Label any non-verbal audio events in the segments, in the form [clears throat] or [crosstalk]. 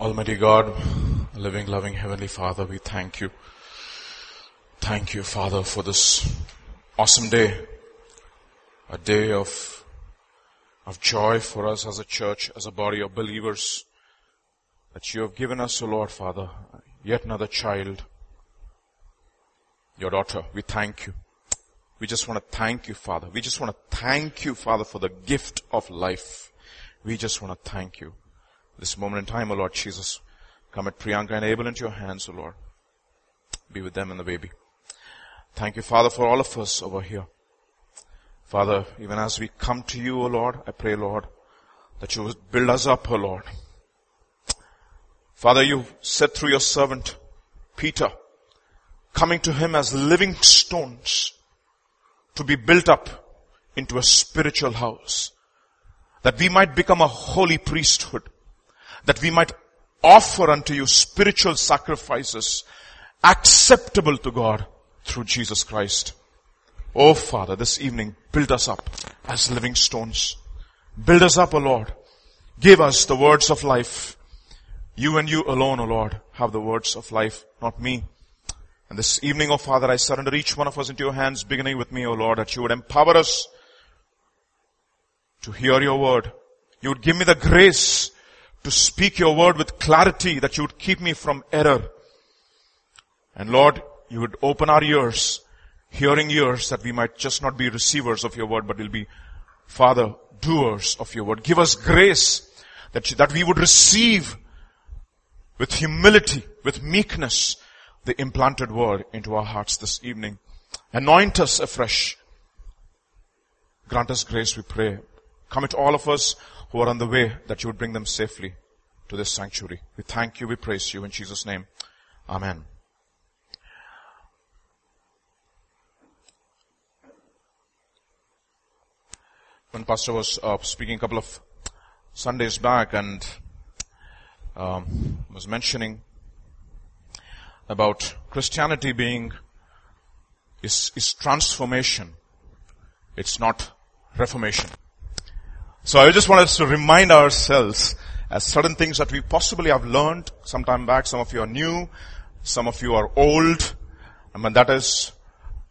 Almighty God, living, loving Heavenly Father, we thank you. Thank you, Father, for this awesome day. A day of, of joy for us as a church, as a body of believers that you have given us, O Lord Father, yet another child, your daughter. We thank you. We just want to thank you, Father. We just want to thank you, Father, for the gift of life. We just want to thank you. This moment in time, O Lord Jesus, commit Priyanka and Abel into your hands, O Lord. Be with them and the baby. Thank you, Father, for all of us over here. Father, even as we come to you, O Lord, I pray, Lord, that you would build us up, O Lord. Father, you said through your servant, Peter, coming to him as living stones to be built up into a spiritual house, that we might become a holy priesthood, that we might offer unto you spiritual sacrifices acceptable to God through Jesus Christ. Oh Father, this evening build us up as living stones. Build us up, O Lord. Give us the words of life. You and you alone, O Lord, have the words of life, not me. And this evening, O Father, I surrender each one of us into your hands, beginning with me, O Lord, that you would empower us to hear your word. You would give me the grace to speak your word with clarity, that you would keep me from error. And Lord, you would open our ears, hearing ears, that we might just not be receivers of your word, but will be, Father, doers of your word. Give us grace that, that we would receive with humility, with meekness, the implanted word into our hearts this evening. Anoint us afresh. Grant us grace, we pray. Commit all of us who are on the way that you would bring them safely to this sanctuary. We thank you, we praise you in Jesus' name. Amen. When Pastor was uh, speaking a couple of Sundays back and um, was mentioning about Christianity being is, is transformation. It's not reformation. So I just want us to remind ourselves as certain things that we possibly have learned some time back. Some of you are new, some of you are old, and that is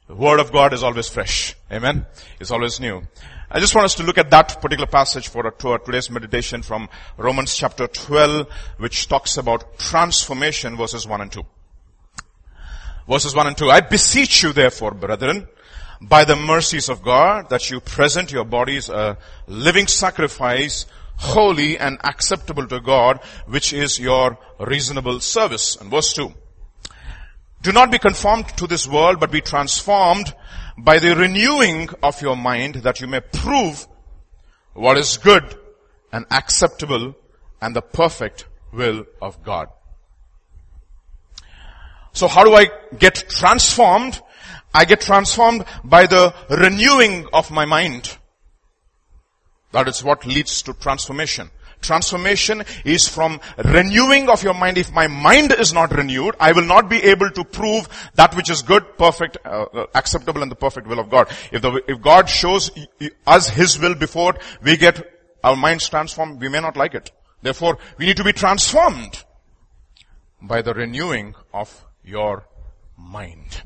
the word of God is always fresh. Amen. It's always new. I just want us to look at that particular passage for today's meditation from Romans chapter 12, which talks about transformation verses 1 and 2. Verses 1 and 2. I beseech you therefore, brethren, by the mercies of God, that you present your bodies a living sacrifice, holy and acceptable to God, which is your reasonable service. And verse 2. Do not be conformed to this world, but be transformed by the renewing of your mind that you may prove what is good and acceptable and the perfect will of God. So how do I get transformed? I get transformed by the renewing of my mind. That is what leads to transformation. Transformation is from renewing of your mind. If my mind is not renewed, I will not be able to prove that which is good, perfect, uh, uh acceptable and the perfect will of God. If the, if God shows us His will before we get our minds transformed, we may not like it. Therefore, we need to be transformed by the renewing of your mind.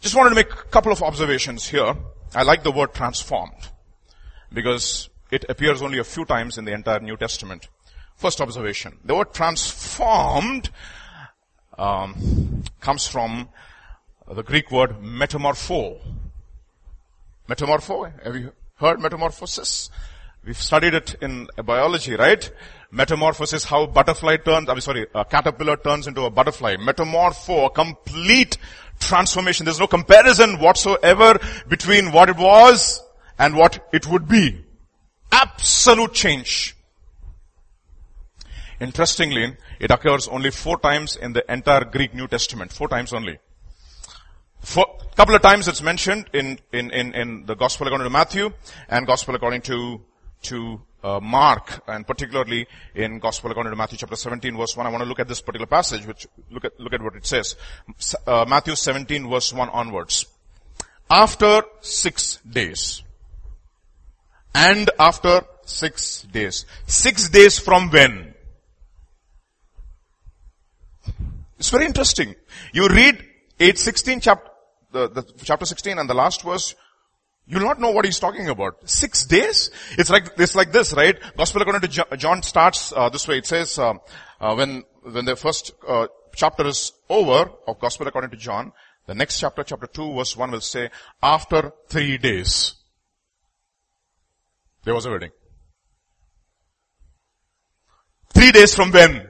Just wanted to make a couple of observations here. I like the word transformed because it appears only a few times in the entire New Testament. First observation. The word transformed um, comes from the Greek word metamorpho. Metamorpho. Have you heard metamorphosis? We've studied it in biology, right? Metamorphosis, how butterfly turns, I'm sorry, a caterpillar turns into a butterfly. Metamorpho, a complete transformation. There's no comparison whatsoever between what it was and what it would be. Absolute change. Interestingly, it occurs only four times in the entire Greek New Testament. Four times only. A couple of times it's mentioned in, in, in, in the Gospel according to Matthew and Gospel according to, to uh, Mark, and particularly in Gospel according to Matthew chapter 17 verse 1. I want to look at this particular passage, which look at, look at what it says. Uh, Matthew 17 verse 1 onwards. After six days, and after six days. Six days from when? It's very interesting. You read 816 chapter, the, the chapter 16 and the last verse, You'll not know what he's talking about. Six days? It's like, it's like this, right? Gospel according to John starts uh, this way. It says, uh, uh, when, when the first uh, chapter is over of Gospel according to John, the next chapter, chapter 2 verse 1 will say, after three days, there was a wedding. Three days from when?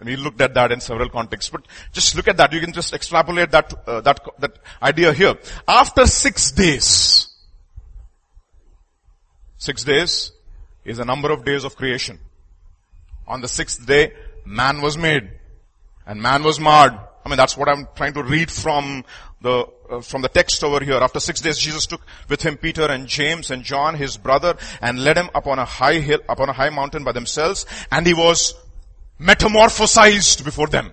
And we looked at that in several contexts, but just look at that. You can just extrapolate that, uh, that, that idea here. After six days, six days is a number of days of creation. On the sixth day, man was made. And man was marred. I mean, that's what I'm trying to read from the, uh, from the text over here. After six days, Jesus took with him Peter and James and John, his brother, and led him upon a high hill, upon a high mountain by themselves, and he was metamorphosized before them.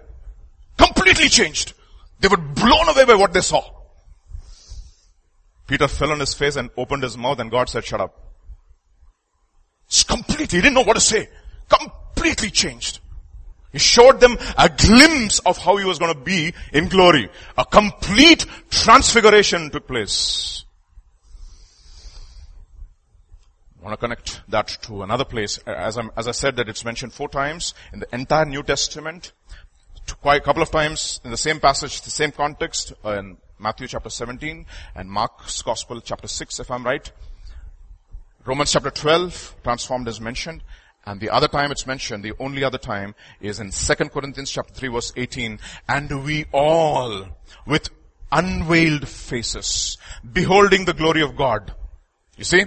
Completely changed. They were blown away by what they saw. Peter fell on his face and opened his mouth and God said, shut up. It's completely, he didn't know what to say. Completely changed. He showed them a glimpse of how he was going to be in glory. A complete transfiguration took place. I want to connect that to another place. As, as, i said that it's mentioned four times in the entire New Testament, quite a couple of times in the same passage, the same context, uh, in Matthew chapter 17 and Mark's Gospel chapter 6 if I'm right. Romans chapter 12, transformed is mentioned. And the other time it's mentioned, the only other time is in 2 Corinthians chapter 3 verse 18. And we all, with unveiled faces, beholding the glory of God. You see?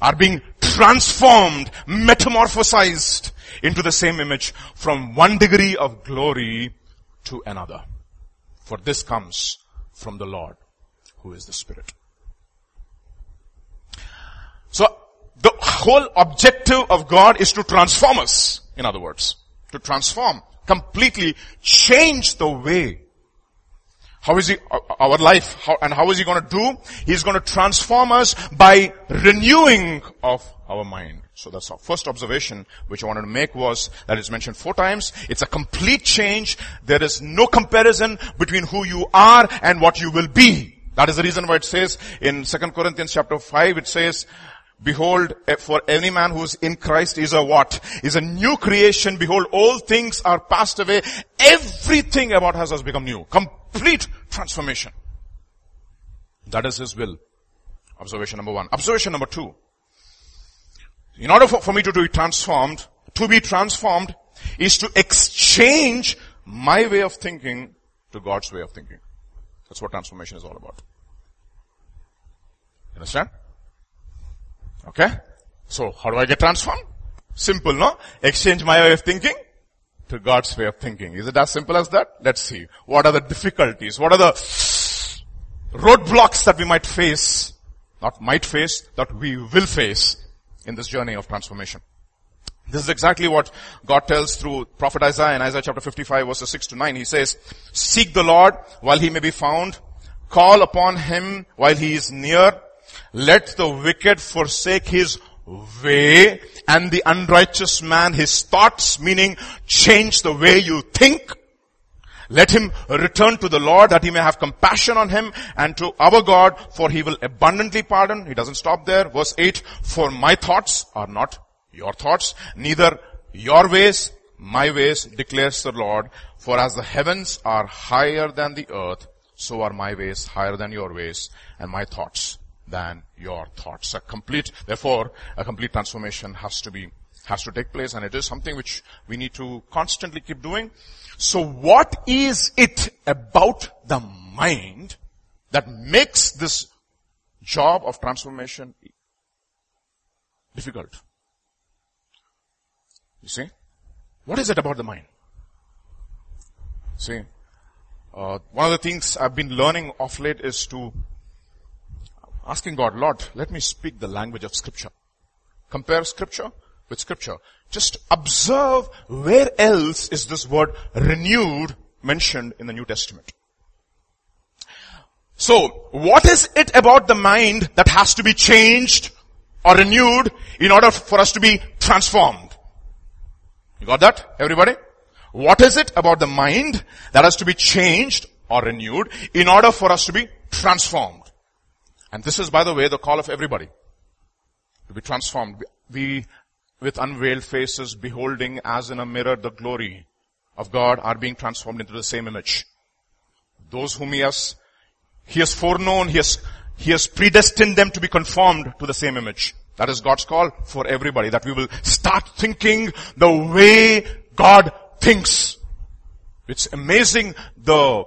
Are being transformed, metamorphosized into the same image from one degree of glory to another. For this comes from the Lord, who is the Spirit. So, the whole objective of God is to transform us, in other words. To transform, completely change the way how is he, uh, our life, how, and how is he to do? He's to transform us by renewing of our mind. So that's our first observation which I wanted to make was that it's mentioned four times. It's a complete change. There is no comparison between who you are and what you will be. That is the reason why it says in 2 Corinthians chapter 5, it says, Behold, eh, for any man who is in Christ is a what? Is a new creation. Behold, all things are passed away. Everything about us has become new. Complete transformation. That is His will. Observation number one. Observation number two. In order for, for me to be transformed, to be transformed is to exchange my way of thinking to God's way of thinking. That's what transformation is all about. Understand? Okay? So, how do I get transformed? Simple, no? Exchange my way of thinking to God's way of thinking. Is it as simple as that? Let's see. What are the difficulties? What are the roadblocks that we might face? Not might face, that we will face in this journey of transformation. This is exactly what God tells through prophet Isaiah in Isaiah chapter 55 verses 6 to 9. He says, seek the Lord while he may be found. Call upon him while he is near. Let the wicked forsake his way and the unrighteous man his thoughts, meaning change the way you think. Let him return to the Lord that he may have compassion on him and to our God for he will abundantly pardon. He doesn't stop there. Verse 8, for my thoughts are not your thoughts, neither your ways, my ways declares the Lord. For as the heavens are higher than the earth, so are my ways higher than your ways and my thoughts than your thoughts. A complete, therefore, a complete transformation has to be, has to take place and it is something which we need to constantly keep doing. So what is it about the mind that makes this job of transformation difficult? You see? What is it about the mind? See, uh, one of the things I've been learning of late is to asking God, Lord, let me speak the language of scripture. Compare scripture with scripture. Just observe where else is this word renewed mentioned in the New Testament. So, what is it about the mind that has to be changed or renewed in order for us to be transformed? You got that, everybody? What is it about the mind that has to be changed or renewed in order for us to be transformed? And this is, by the way, the call of everybody. To be transformed. We, with unveiled faces, beholding as in a mirror the glory of God, are being transformed into the same image. Those whom He has, He has foreknown, He has, He has predestined them to be conformed to the same image. That is God's call for everybody, that we will start thinking the way God thinks. It's amazing the,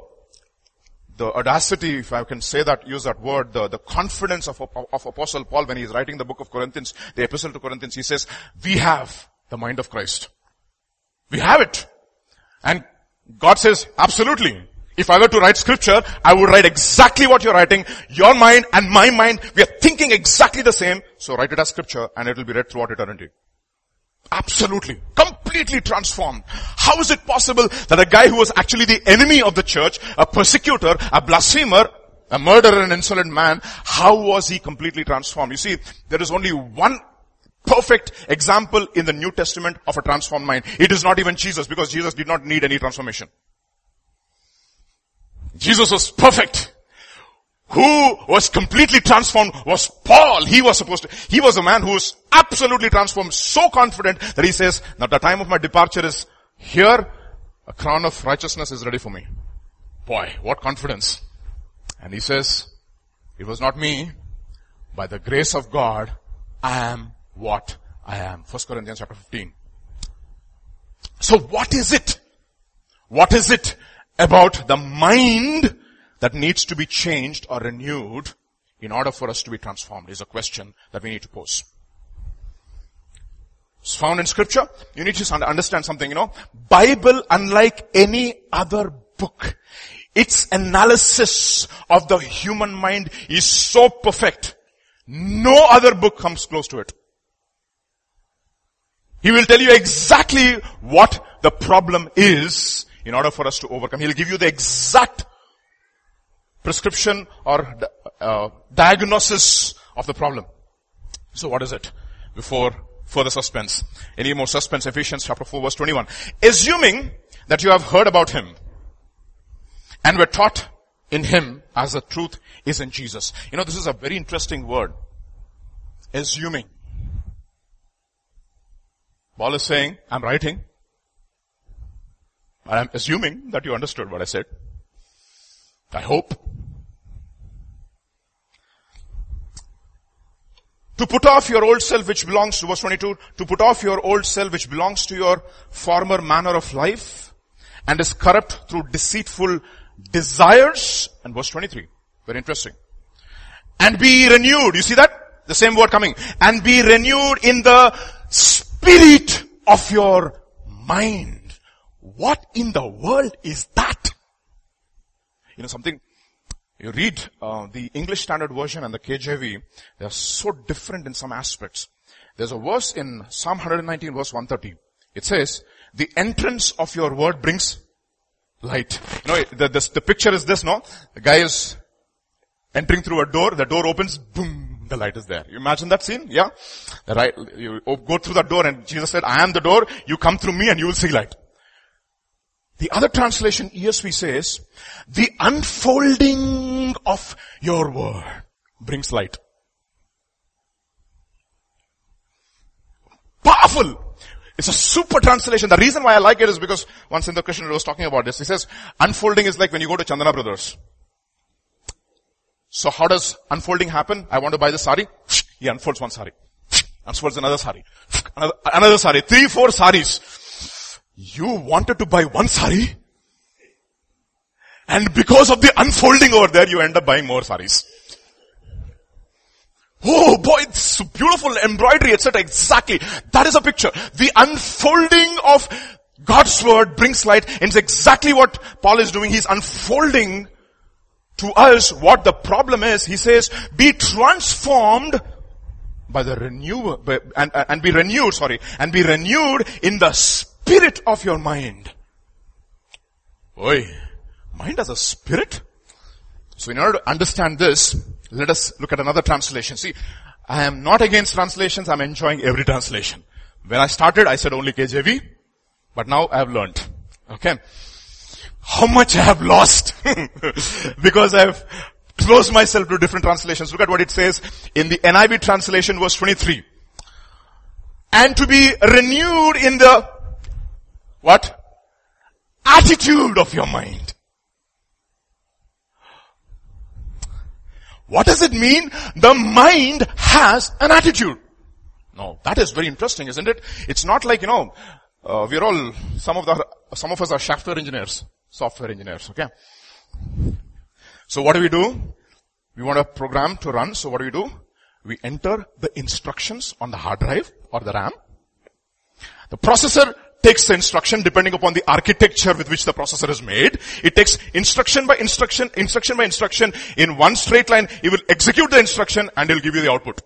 the audacity, if I can say that, use that word, the, the confidence of, of Apostle Paul when he's writing the book of Corinthians, the epistle to Corinthians, he says, we have the mind of Christ. We have it. And God says, absolutely. If I were to write scripture, I would write exactly what you're writing. Your mind and my mind, we are thinking exactly the same. So write it as scripture and it will be read throughout eternity. Absolutely. Completely transformed. How is it possible that a guy who was actually the enemy of the church, a persecutor, a blasphemer, a murderer, an insolent man, how was he completely transformed? You see, there is only one perfect example in the New Testament of a transformed mind. It is not even Jesus because Jesus did not need any transformation. Jesus was perfect. Who was completely transformed was Paul. He was supposed to, he was a man who was absolutely transformed, so confident that he says, now the time of my departure is here, a crown of righteousness is ready for me. Boy, what confidence. And he says, it was not me, by the grace of God, I am what I am. First Corinthians chapter 15. So what is it? What is it about the mind that needs to be changed or renewed in order for us to be transformed is a question that we need to pose. It's found in scripture. You need to understand something, you know. Bible, unlike any other book, its analysis of the human mind is so perfect. No other book comes close to it. He will tell you exactly what the problem is in order for us to overcome. He'll give you the exact prescription or uh, diagnosis of the problem. So what is it? Before further suspense. Any more suspense? Ephesians chapter 4 verse 21. Assuming that you have heard about him and were taught in him as the truth is in Jesus. You know, this is a very interesting word. Assuming. Paul is saying, I'm writing. I'm assuming that you understood what I said. I hope. To put off your old self which belongs to verse 22, to put off your old self which belongs to your former manner of life and is corrupt through deceitful desires. And verse 23, very interesting. And be renewed. You see that? The same word coming. And be renewed in the spirit of your mind. What in the world is that? You know something, you read uh, the English Standard Version and the KJV, they are so different in some aspects. There's a verse in Psalm 119 verse 130. It says, the entrance of your word brings light. You know, the, the, the picture is this, no? The guy is entering through a door, the door opens, boom, the light is there. You imagine that scene? Yeah? The right, you go through the door and Jesus said, I am the door, you come through me and you will see light. The other translation, ESV says, the unfolding of your word brings light. Powerful! It's a super translation. The reason why I like it is because once in the I was talking about this, he says, unfolding is like when you go to Chandana Brothers. So how does unfolding happen? I want to buy the sari. He unfolds one sari. Unfolds another sari. Another, another sari. Three, four saris. You wanted to buy one sari. And because of the unfolding over there, you end up buying more saris. Oh boy, it's beautiful embroidery, etc. Exactly. That is a picture. The unfolding of God's word brings light. And it's exactly what Paul is doing. He's unfolding to us what the problem is. He says, be transformed by the renew, and, and be renewed, sorry, and be renewed in the spirit of your mind. Boy, mind as a spirit? So in order to understand this, let us look at another translation. See, I am not against translations, I'm enjoying every translation. When I started, I said only KJV, but now I have learned. Okay. How much I have lost [laughs] because I have closed myself to different translations. Look at what it says in the NIV translation verse 23. And to be renewed in the what? Attitude of your mind. What does it mean? The mind has an attitude. No, that is very interesting, isn't it? It's not like, you know, uh, we're all, some of the, some of us are software engineers, software engineers, okay? So what do we do? We want a program to run, so what do we do? We enter the instructions on the hard drive or the RAM. The processor takes instruction depending upon the architecture with which the processor is made. It takes instruction by instruction, instruction by instruction in one straight line. It will execute the instruction and it will give you the output.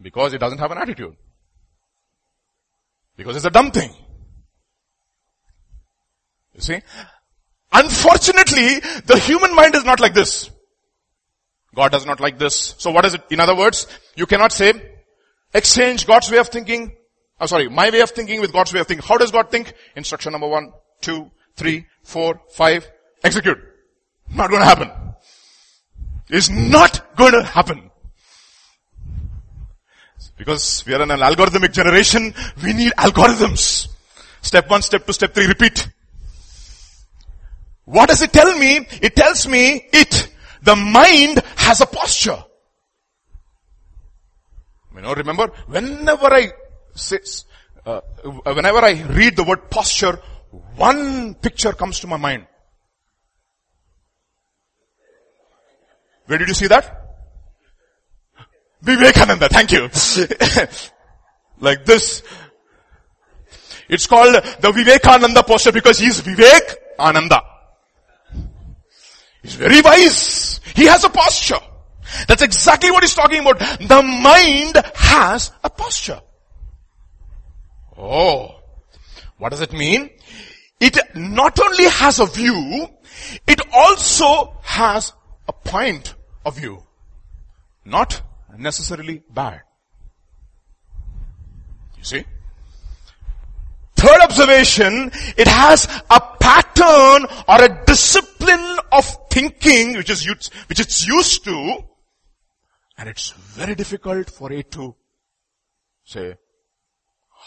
Because it doesn't have an attitude. Because it's a dumb thing. You see? Unfortunately, the human mind is not like this. God does not like this. So what is it? In other words, you cannot say, exchange God's way of thinking I'm sorry, my way of thinking with God's way of thinking. How does God think? Instruction number one, two, three, four, five, execute. Not gonna happen. It's not gonna happen. Because we are in an algorithmic generation, we need algorithms. Step one, step two, step three, repeat. What does it tell me? It tells me it, the mind has a posture. You know, remember, whenever I uh, whenever I read the word posture, one picture comes to my mind. Where did you see that? Vivekananda, thank you. [laughs] like this. It's called the Vivekananda posture because he's Vivek Ananda. He's very wise. He has a posture. That's exactly what he's talking about. The mind has a posture. Oh, what does it mean? It not only has a view, it also has a point of view. Not necessarily bad. You see? Third observation, it has a pattern or a discipline of thinking which is used, which it's used to, and it's very difficult for it to say,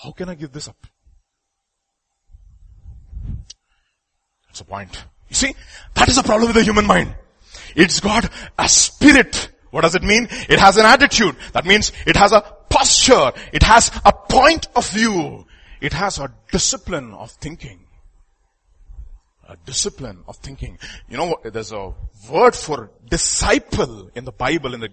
how can I give this up? That's the point. You see, that is the problem with the human mind. It's got a spirit. What does it mean? It has an attitude. That means it has a posture. It has a point of view. It has a discipline of thinking a discipline of thinking. You know, there's a word for disciple in the Bible, in the,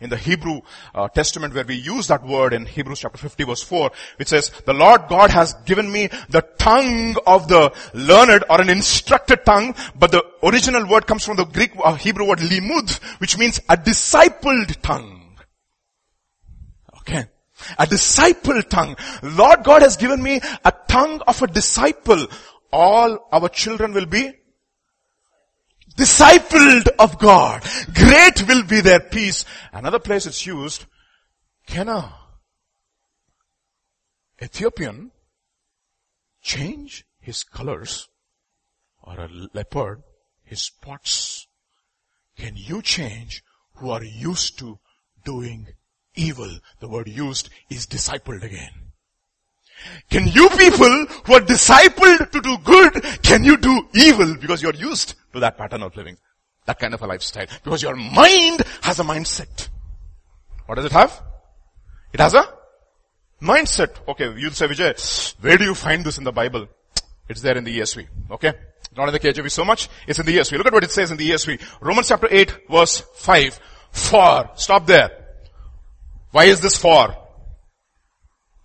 in the Hebrew uh, Testament where we use that word in Hebrews chapter 50 verse 4, which says, the Lord God has given me the tongue of the learned or an instructed tongue, but the original word comes from the Greek uh, Hebrew word limud, which means a discipled tongue. Okay. A disciple tongue. Lord God has given me a tongue of a disciple all our children will be discipled of God. Great will be their peace. Another place it's used, can a Ethiopian change his colors or a leopard his spots? Can you change who are used to doing evil? The word used is discipled again. Can you people who are discipled to do good, can you do evil because you're used to that pattern of living? That kind of a lifestyle. Because your mind has a mindset. What does it have? It has a mindset. Okay, you'll say, Vijay, where do you find this in the Bible? It's there in the ESV. Okay? Not in the KJV so much. It's in the ESV. Look at what it says in the ESV. Romans chapter 8 verse 5. For. Stop there. Why is this for?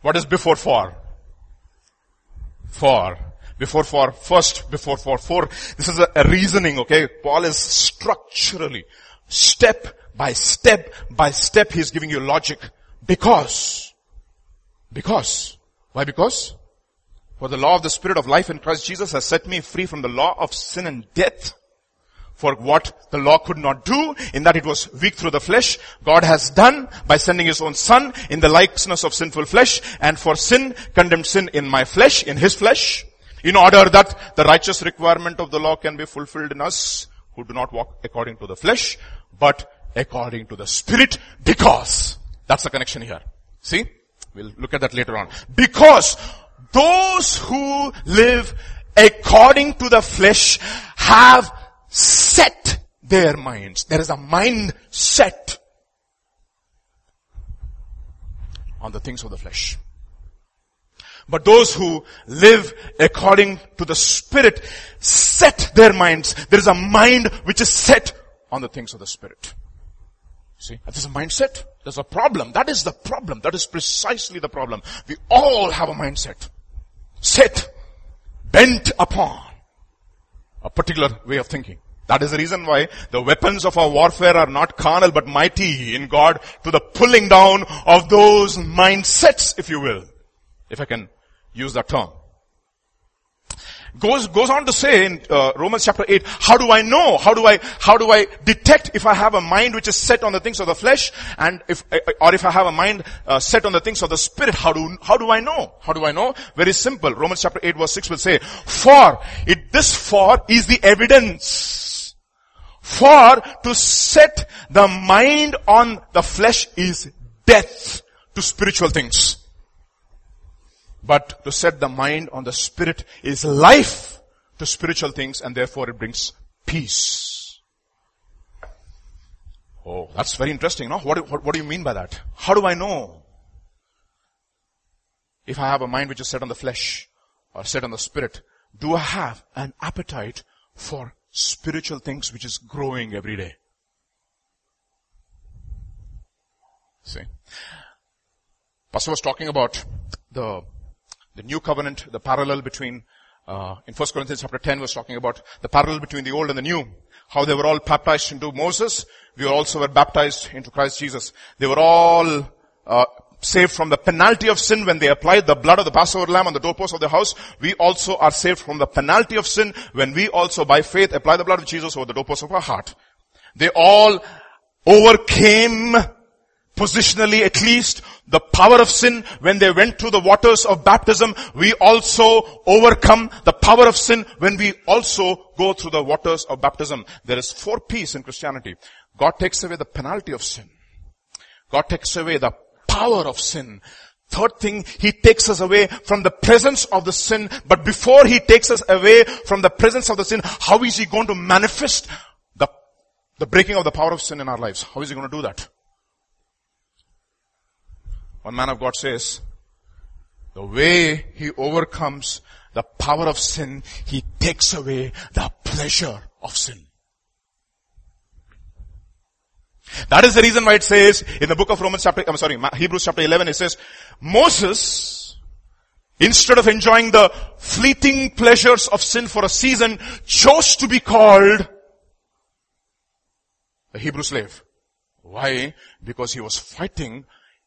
What is before for? For. Before for, first, before for, for. This is a, a reasoning, okay? Paul is structurally, step by step by step, he's giving you logic. Because, because, why because? For the law of the Spirit of life in Christ Jesus has set me free from the law of sin and death. For what the law could not do, in that it was weak through the flesh, God has done by sending his own son in the likeness of sinful flesh, and for sin, condemned sin in my flesh, in his flesh, in order that the righteous requirement of the law can be fulfilled in us, who do not walk according to the flesh, but according to the spirit, because, that's the connection here. See? We'll look at that later on. Because those who live according to the flesh have set their minds. There is a mind set on the things of the flesh. But those who live according to the Spirit set their minds. There is a mind which is set on the things of the Spirit. See, there's a mindset. There's a problem. That is the problem. That is precisely the problem. We all have a mindset. Set, bent upon a particular way of thinking. That is the reason why the weapons of our warfare are not carnal but mighty in God to the pulling down of those mindsets, if you will. If I can use that term. Goes, goes on to say in uh, Romans chapter 8, how do I know? How do I, how do I detect if I have a mind which is set on the things of the flesh and if, uh, or if I have a mind uh, set on the things of the spirit? How do, how do I know? How do I know? Very simple. Romans chapter 8 verse 6 will say, for, it, this for is the evidence. For to set the mind on the flesh is death to spiritual things. But to set the mind on the spirit is life to spiritual things and therefore it brings peace. Oh, that's very interesting, no? What, what, what do you mean by that? How do I know? If I have a mind which is set on the flesh or set on the spirit, do I have an appetite for spiritual things which is growing every day? See? Pastor was talking about the the new covenant, the parallel between, uh, in 1 Corinthians chapter 10 was talking about the parallel between the old and the new. How they were all baptized into Moses. We also were baptized into Christ Jesus. They were all, uh, saved from the penalty of sin when they applied the blood of the Passover lamb on the doorpost of the house. We also are saved from the penalty of sin when we also by faith apply the blood of Jesus over the doorpost of our heart. They all overcame positionally at least, the power of sin when they went through the waters of baptism, we also overcome the power of sin when we also go through the waters of baptism. There is four P's in Christianity. God takes away the penalty of sin. God takes away the power of sin. Third thing, He takes us away from the presence of the sin. But before He takes us away from the presence of the sin, how is He going to manifest the, the breaking of the power of sin in our lives? How is He going to do that? One man of God says, the way he overcomes the power of sin, he takes away the pleasure of sin. That is the reason why it says in the book of Romans chapter, I'm sorry, Hebrews chapter 11, it says, Moses, instead of enjoying the fleeting pleasures of sin for a season, chose to be called a Hebrew slave. Why? Because he was fighting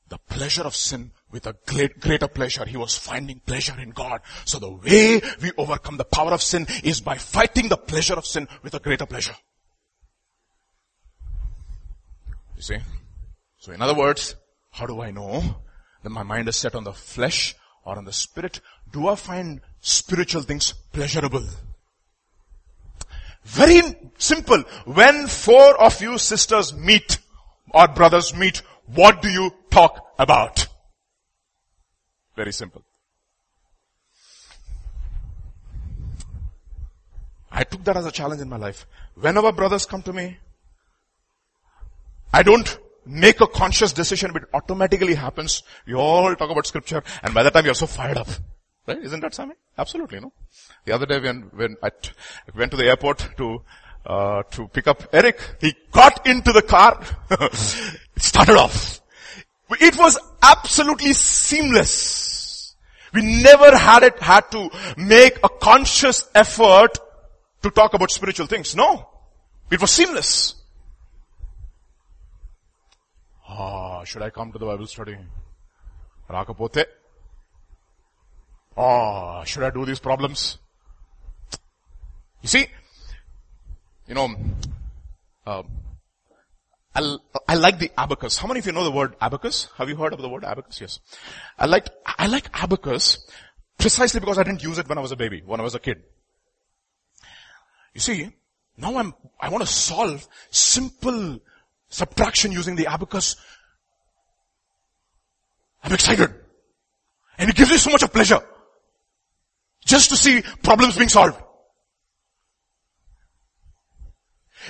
the pleasure of sin with a great, greater pleasure. He was finding pleasure in God. So the way we overcome the power of sin is by fighting the pleasure of sin with a greater pleasure. You see? So in other words, how do I know that my mind is set on the flesh or on the spirit? Do I find spiritual things pleasurable? Very simple. When four of you sisters meet or brothers meet, what do you talk about? Very simple. I took that as a challenge in my life. Whenever brothers come to me, I don't make a conscious decision, but it automatically happens. You all talk about scripture, and by the time you're so fired up. Right? Isn't that something? Absolutely, no? The other day when, when I t- went to the airport to uh, to pick up Eric. He got into the car. [laughs] it started off. It was absolutely seamless. We never had it, had to make a conscious effort to talk about spiritual things. No. It was seamless. Should I come to the Bible study? Rakapote. Ah, should I do these problems? You see, you know, I, I like the abacus. How many of you know the word abacus? Have you heard of the word abacus? Yes. I like, I like abacus precisely because I didn't use it when I was a baby, when I was a kid. You see, now I'm, I want to solve simple subtraction using the abacus. I'm excited. And it gives me so much of pleasure. Just to see problems being solved.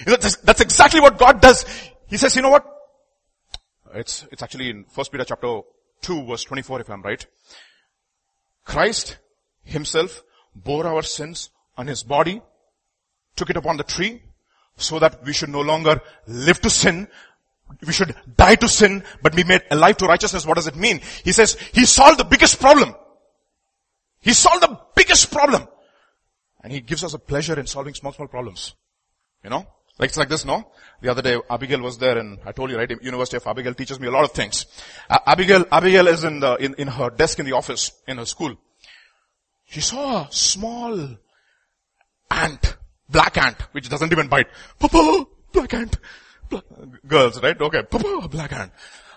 You know, that's, that's exactly what God does. He says, you know what? It's, it's actually in 1 Peter chapter 2 verse 24 if I'm right. Christ himself bore our sins on his body, took it upon the tree, so that we should no longer live to sin, we should die to sin, but be made alive to righteousness. What does it mean? He says, he solved the biggest problem. He solved the biggest problem. And he gives us a pleasure in solving small, small problems. You know? Like, it's like this, no? The other day, Abigail was there and I told you, right, University of Abigail teaches me a lot of things. Uh, Abigail, Abigail is in the, in, in her desk in the office, in her school. She saw a small ant, black ant, which doesn't even bite. Papa, black ant. Black, girls, right? Okay, Papa, black ant.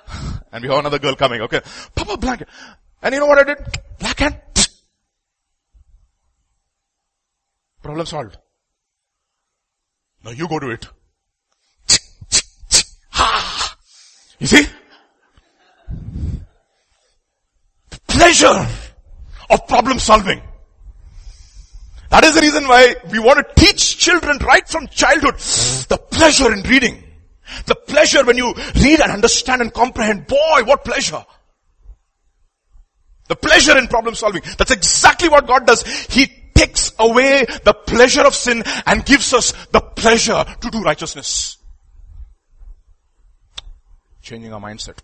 [sighs] And we have another girl coming, okay. Papa, black ant. And you know what I did? Black ant. [tsk] Problem solved. Now you go to it. [tsk] You see? Pleasure of problem solving. That is the reason why we want to teach children right from childhood the pleasure in reading. The pleasure when you read and understand and comprehend. Boy, what pleasure. The pleasure in problem solving. That's exactly what God does. He takes away the pleasure of sin and gives us the pleasure to do righteousness. Changing our mindset.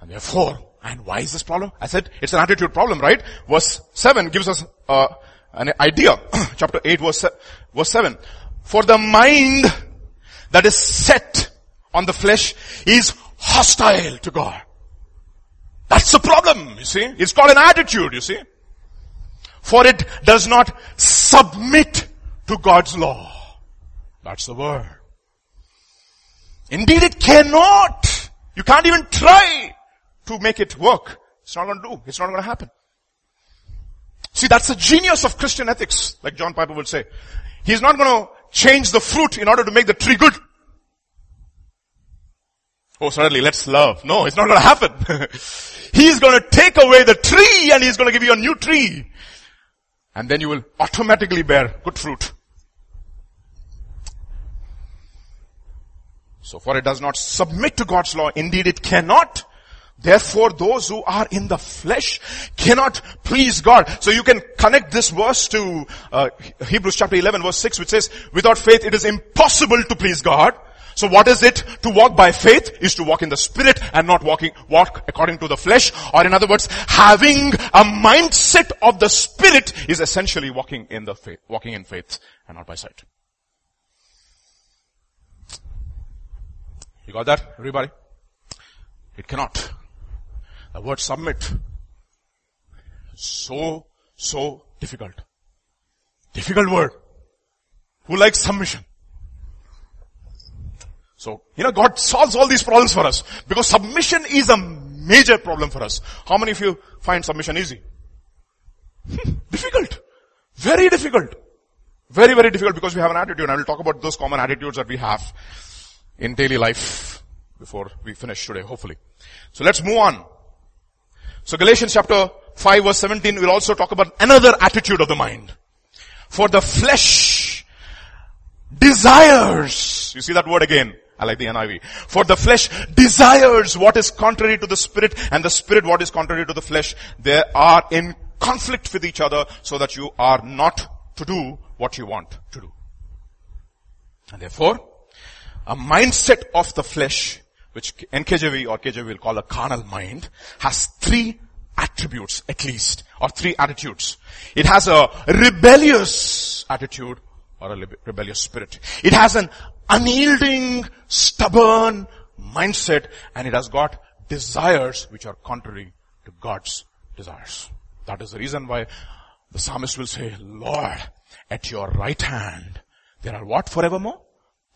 And therefore, and why is this problem? I said it's an attitude problem, right? Verse 7 gives us uh, an idea. [clears throat] Chapter 8 verse, verse 7. For the mind that is set on the flesh is hostile to God. That's the problem, you see. It's called an attitude, you see. For it does not submit to God's law. That's the word. Indeed it cannot. You can't even try to make it work. It's not going to do. It's not going to happen. See, that's the genius of Christian ethics, like John Piper would say. He's not going to change the fruit in order to make the tree good. Oh, certainly, let's love. No, it's not going to happen. [laughs] he's going to take away the tree and he's going to give you a new tree. And then you will automatically bear good fruit. So for it does not submit to God's law. Indeed it cannot. Therefore those who are in the flesh cannot please God. So you can connect this verse to uh, Hebrews chapter 11 verse 6 which says, without faith it is impossible to please God. So what is it to walk by faith is to walk in the spirit and not walking, walk according to the flesh. Or in other words, having a mindset of the spirit is essentially walking in the faith, walking in faith and not by sight. You got that, everybody? It cannot. The word submit. So, so difficult. Difficult word. Who likes submission? So, you know, God solves all these problems for us because submission is a major problem for us. How many of you find submission easy? [laughs] difficult. Very difficult. Very, very difficult because we have an attitude. and I will talk about those common attitudes that we have in daily life before we finish today, hopefully. So let's move on. So Galatians chapter 5 verse 17 will also talk about another attitude of the mind. For the flesh desires, you see that word again, I like the NIV. For the flesh desires what is contrary to the spirit and the spirit what is contrary to the flesh. They are in conflict with each other so that you are not to do what you want to do. And therefore, a mindset of the flesh, which NKJV or KJV will call a carnal mind, has three attributes at least, or three attitudes. It has a rebellious attitude or a rebellious spirit. It has an unyielding, stubborn mindset and it has got desires which are contrary to God's desires. That is the reason why the psalmist will say, Lord, at your right hand There are what forevermore?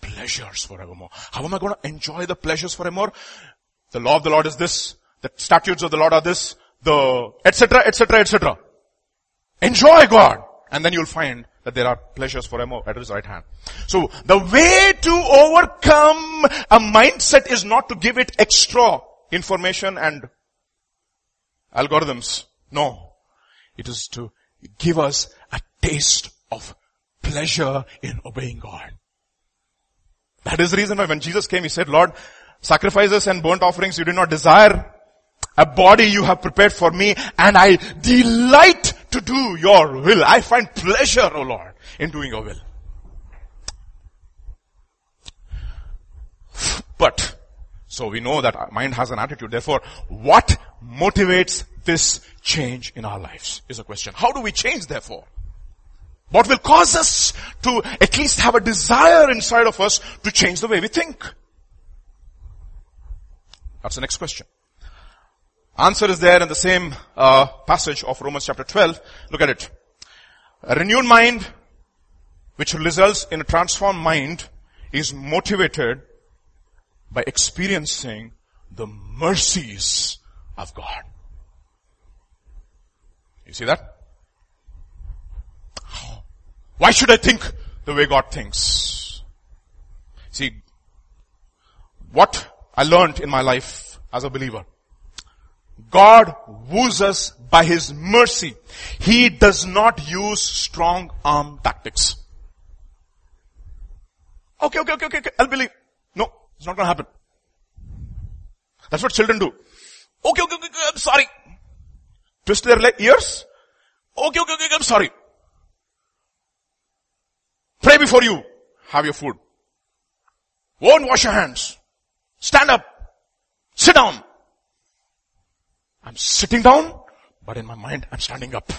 Pleasures forevermore. How am I going to enjoy the pleasures forevermore? The law of the Lord is this. The statutes of the Lord are this. The etc. etc. etc. Enjoy God. And then you'll find that there are pleasures forevermore at his right hand. So the way to overcome a mindset is not to give it extra information and algorithms. No. It is to give us a taste of pleasure in obeying God. That is the reason why when Jesus came, He said, Lord, sacrifices and burnt offerings you did not desire. A body you have prepared for me and I delight to do your will. I find pleasure, O oh Lord, in doing your will. But, so we know that our mind has an attitude. Therefore, what motivates this change in our lives is a question. How do we change therefore? What will cause us to at least have a desire inside of us to change the way we think? That's the next question. Answer is there in the same uh, passage of Romans chapter 12. Look at it. A renewed mind, which results in a transformed mind, is motivated by experiencing the mercies of God. You see that? Why should I think the way God thinks? See, what I learned in my life as a believer God woos us by His mercy. He does not use strong arm tactics. Okay, okay, okay, okay, okay, I'll believe. No, it's not gonna happen. That's what children do. Okay, okay, okay, I'm sorry. Twist their ears. Okay, okay, okay, I'm sorry. Pray before you have your food. Won't wash your hands. Stand up. Sit down. I'm sitting down, but in my mind, I'm standing up.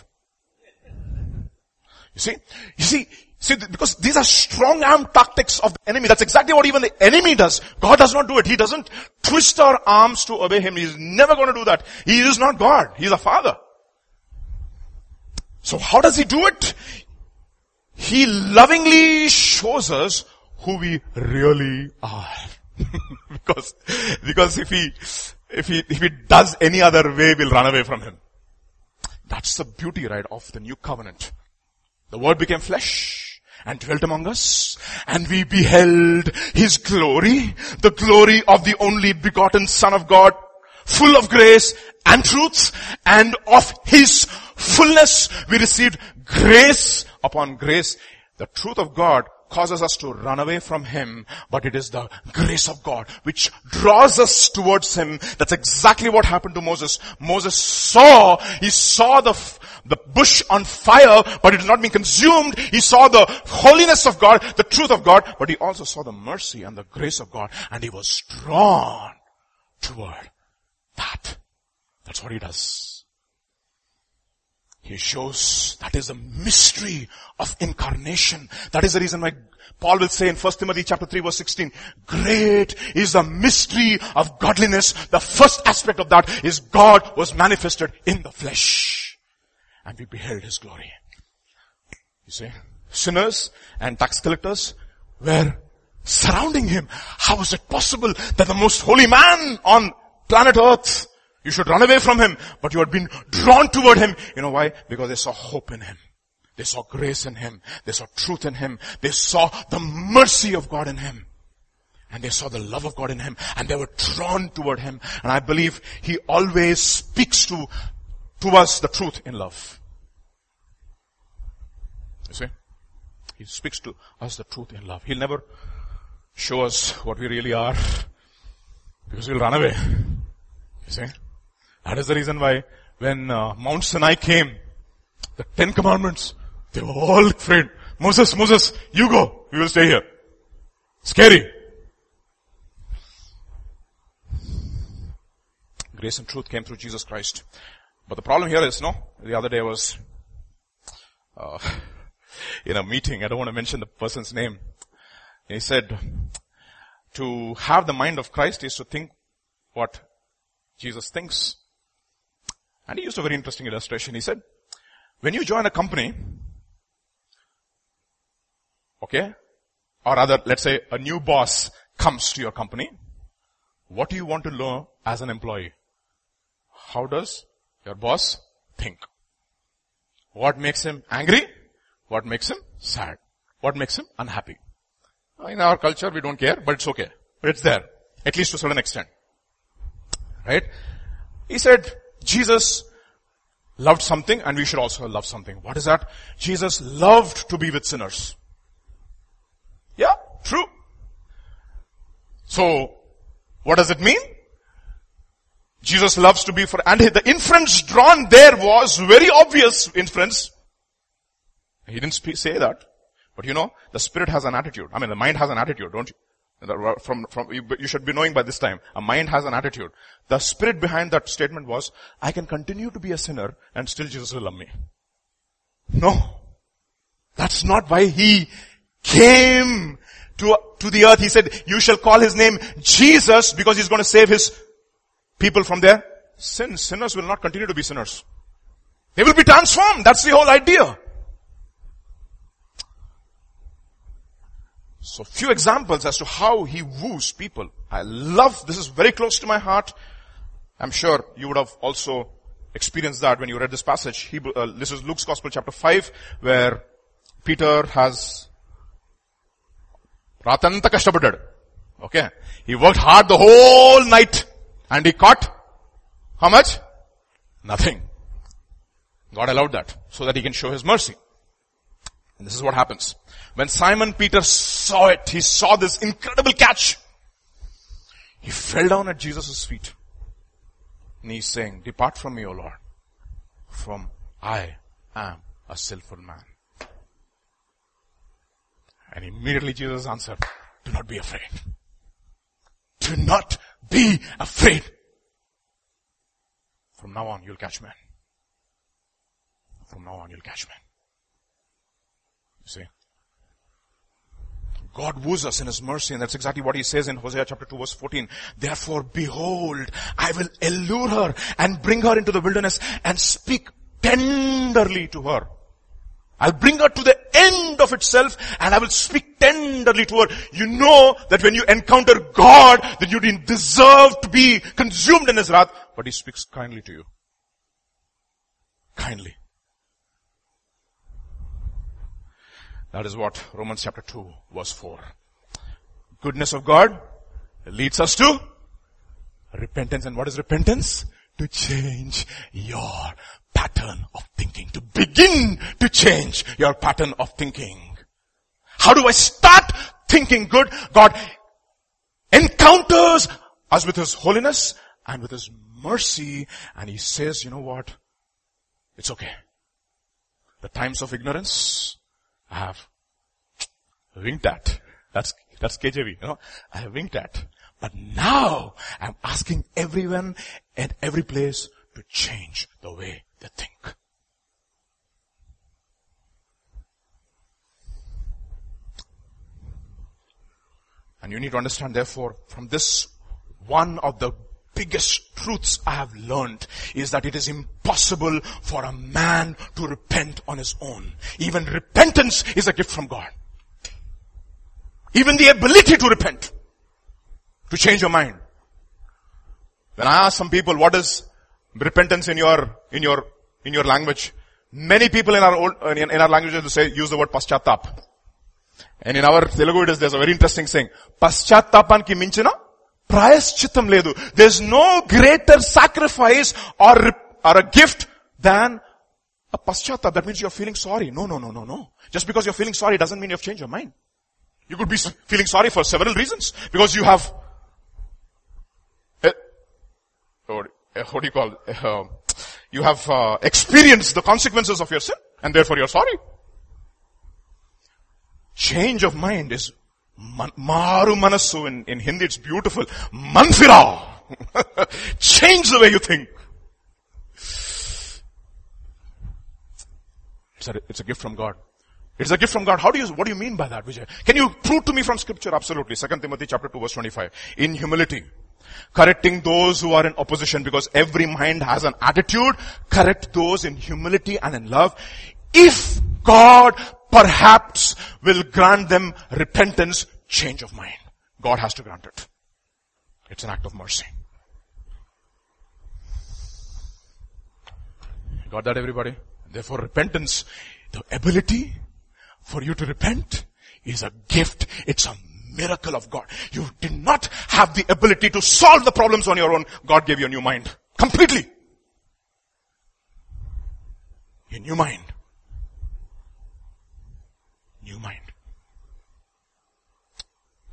You see? You see, see, because these are strong arm tactics of the enemy. That's exactly what even the enemy does. God does not do it. He doesn't twist our arms to obey Him. He's never going to do that. He is not God. He's a father. So how does He do it? He lovingly shows us who we really are. [laughs] because, because if he, if he, if he does any other way, we'll run away from him. That's the beauty, right, of the new covenant. The word became flesh and dwelt among us and we beheld his glory, the glory of the only begotten son of God, full of grace and truth and of his fullness we received grace upon grace. The truth of God causes us to run away from Him, but it is the grace of God which draws us towards Him. That's exactly what happened to Moses. Moses saw, he saw the, the bush on fire, but it is not being consumed. He saw the holiness of God, the truth of God, but he also saw the mercy and the grace of God, and he was drawn toward that. That's what he does. He shows that is a mystery of incarnation. That is the reason why Paul will say in 1 Timothy chapter 3 verse 16, great is the mystery of godliness. The first aspect of that is God was manifested in the flesh. And we beheld his glory. You see, sinners and tax collectors were surrounding him. How is it possible that the most holy man on planet earth you should run away from him, but you had been drawn toward him. You know why? Because they saw hope in him. They saw grace in him. They saw truth in him. They saw the mercy of God in him. And they saw the love of God in him. And they were drawn toward him. And I believe he always speaks to, to us the truth in love. You see? He speaks to us the truth in love. He'll never show us what we really are because we'll run away. You see? That is the reason why when uh, Mount Sinai came, the Ten Commandments, they were all afraid. Moses, Moses, you go. We will stay here. Scary. Grace and truth came through Jesus Christ. But the problem here is, no, the other day was, uh, [laughs] in a meeting, I don't want to mention the person's name. He said, to have the mind of Christ is to think what Jesus thinks. And he used a very interesting illustration. He said, when you join a company, okay, or rather, let's say a new boss comes to your company, what do you want to learn as an employee? How does your boss think? What makes him angry? What makes him sad? What makes him unhappy? In our culture, we don't care, but it's okay. But it's there. At least to a certain extent. Right? He said, Jesus loved something and we should also love something. What is that? Jesus loved to be with sinners. Yeah, true. So, what does it mean? Jesus loves to be for, and the inference drawn there was very obvious inference. He didn't say that. But you know, the spirit has an attitude. I mean, the mind has an attitude, don't you? Uh, from, from, you should be knowing by this time, a mind has an attitude. The spirit behind that statement was, I can continue to be a sinner and still Jesus will love me. No. That's not why he came to, to the earth. He said, you shall call his name Jesus because he's going to save his people from their sins. Sinners will not continue to be sinners. They will be transformed. That's the whole idea. So few examples as to how he woos people. I love, this is very close to my heart. I'm sure you would have also experienced that when you read this passage. Uh, this is Luke's Gospel chapter 5 where Peter has Ratanta. Okay. He worked hard the whole night and he caught how much? Nothing. God allowed that so that he can show his mercy. And this is what happens. When Simon Peter saw it, he saw this incredible catch. He fell down at Jesus' feet. And he's saying, depart from me, O Lord. From I am a sinful man. And immediately Jesus answered, do not be afraid. Do not be afraid. From now on, you'll catch men. From now on, you'll catch men. See? God woos us in His mercy and that's exactly what He says in Hosea chapter 2 verse 14. Therefore behold, I will allure her and bring her into the wilderness and speak tenderly to her. I'll bring her to the end of itself and I will speak tenderly to her. You know that when you encounter God, that you didn't deserve to be consumed in His wrath, but He speaks kindly to you. Kindly. That is what Romans chapter 2 verse 4. Goodness of God leads us to repentance. And what is repentance? To change your pattern of thinking. To begin to change your pattern of thinking. How do I start thinking good? God encounters us with His holiness and with His mercy and He says, you know what? It's okay. The times of ignorance, I have winked at. That's, that's KJV, you know. I have winked at. But now I'm asking everyone at every place to change the way they think. And you need to understand therefore from this one of the biggest truths I have learned is that it is impossible for a man to repent on his own. Even repentance is a gift from God. Even the ability to repent. To change your mind. When I ask some people what is repentance in your, in your, in your language, many people in our old, in, our languages say, use the word paschatap. And in our Telugu it is, there's a very interesting saying. Paschatapanki minchina ప్రాయశ్చిత్తం లేదు there's no greater sacrifice or or a gift than a paschatap that means you're feeling sorry no no no no no just because you're feeling sorry doesn't mean you've changed your mind you could be feeling sorry for several reasons because you have uh, what do you call uh, you have uh, experienced the consequences of your sin and therefore you're sorry change of mind is Maru manasu in, in Hindi it's beautiful. Manfira. [laughs] Change the way you think. It's a, it's a gift from God. It's a gift from God. How do you, what do you mean by that, Vijay? Can you prove to me from scripture? Absolutely. 2 Timothy chapter 2 verse 25. In humility. Correcting those who are in opposition because every mind has an attitude. Correct those in humility and in love. If God perhaps will grant them repentance, change of mind. God has to grant it. It's an act of mercy. Got that everybody? Therefore repentance, the ability for you to repent is a gift. It's a miracle of God. You did not have the ability to solve the problems on your own. God gave you a new mind. Completely. A new mind. New mind.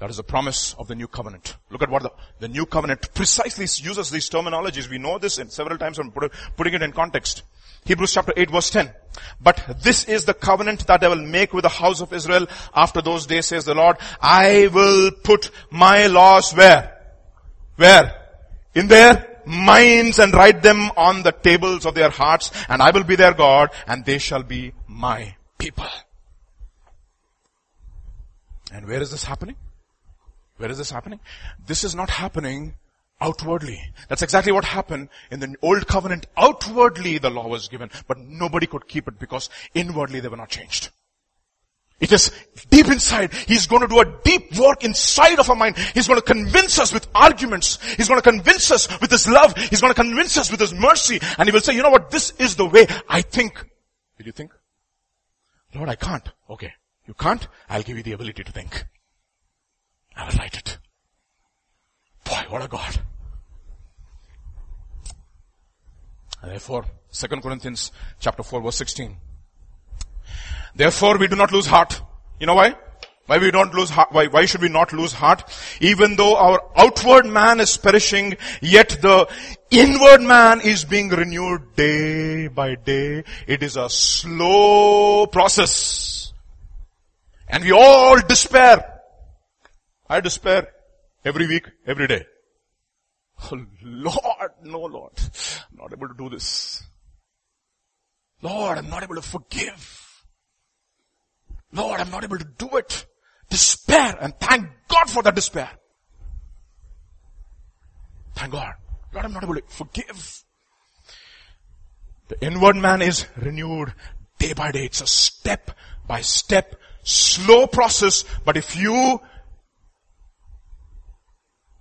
That is the promise of the new covenant. Look at what the, the new covenant precisely uses these terminologies. We know this in several times. I'm putting it in context. Hebrews chapter 8 verse 10. But this is the covenant that I will make with the house of Israel after those days says the Lord. I will put my laws where? Where? In their minds and write them on the tables of their hearts and I will be their God and they shall be my people. And where is this happening? Where is this happening? This is not happening outwardly. That's exactly what happened in the old covenant. Outwardly the law was given, but nobody could keep it because inwardly they were not changed. It is deep inside. He's going to do a deep work inside of our mind. He's going to convince us with arguments. He's going to convince us with His love. He's going to convince us with His mercy. And He will say, you know what? This is the way I think. Will you think? Lord, I can't. Okay. You can't? I'll give you the ability to think. I will write it. Boy, what a God. Therefore, 2 Corinthians chapter 4 verse 16. Therefore we do not lose heart. You know why? Why we don't lose heart? Why, why should we not lose heart? Even though our outward man is perishing, yet the inward man is being renewed day by day. It is a slow process. And we all despair. I despair every week, every day. Oh Lord, no Lord, I'm not able to do this. Lord, I'm not able to forgive. Lord, I'm not able to do it. Despair and thank God for that despair. Thank God. Lord, I'm not able to forgive. The inward man is renewed day by day. It's a step by step, slow process, but if you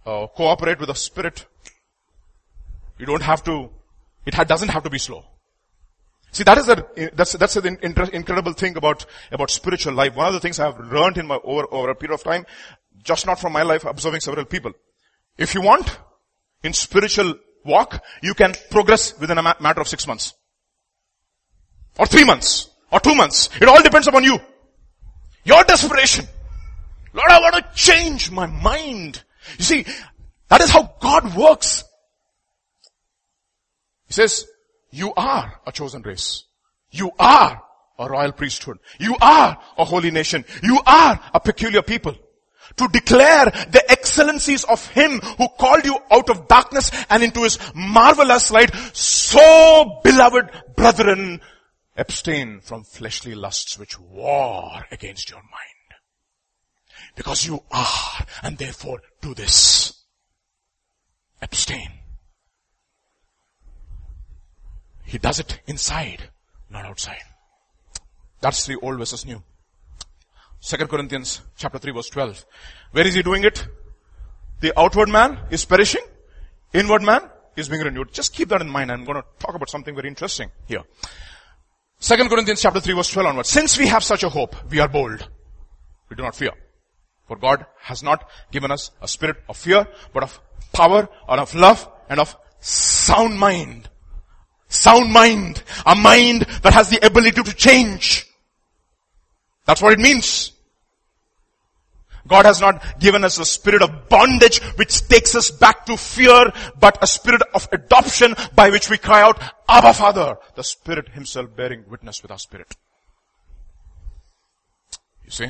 uh, cooperate with the Spirit. You don't have to, it ha- doesn't have to be slow. See, that is the, that's, that's the incredible thing about, about spiritual life. One of the things I have learned in my, over, over a period of time, just not from my life, observing several people. If you want, in spiritual walk, you can progress within a ma- matter of six months. Or three months. Or two months. It all depends upon you. Your desperation. Lord, I want to change my mind. You see, that is how God works. He says, you are a chosen race. You are a royal priesthood. You are a holy nation. You are a peculiar people. To declare the excellencies of Him who called you out of darkness and into His marvelous light. So beloved brethren, abstain from fleshly lusts which war against your mind. Because you are, and therefore do this. Abstain. He does it inside, not outside. That's the old versus new. Second Corinthians chapter 3 verse 12. Where is he doing it? The outward man is perishing. Inward man is being renewed. Just keep that in mind. I'm going to talk about something very interesting here. Second Corinthians chapter 3 verse 12 onwards. Since we have such a hope, we are bold. We do not fear. For God has not given us a spirit of fear, but of power and of love and of sound mind. Sound mind. A mind that has the ability to change. That's what it means. God has not given us a spirit of bondage which takes us back to fear, but a spirit of adoption by which we cry out, Abba Father. The Spirit Himself bearing witness with our spirit. You see?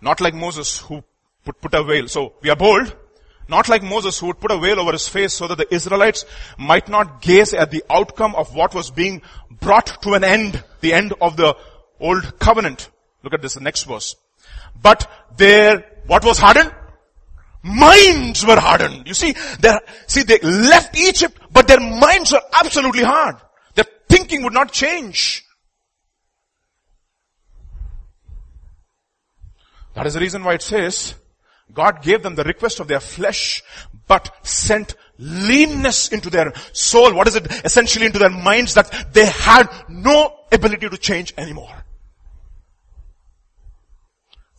Not like Moses who put, put a veil. So we are bold. Not like Moses who would put a veil over his face so that the Israelites might not gaze at the outcome of what was being brought to an end, the end of the old covenant. Look at this, the next verse but their, what was hardened? Minds were hardened. You see, they, see, they left Egypt, but their minds were absolutely hard. Their thinking would not change. That is the reason why it says, God gave them the request of their flesh, but sent leanness into their soul. What is it? Essentially into their minds that they had no ability to change anymore.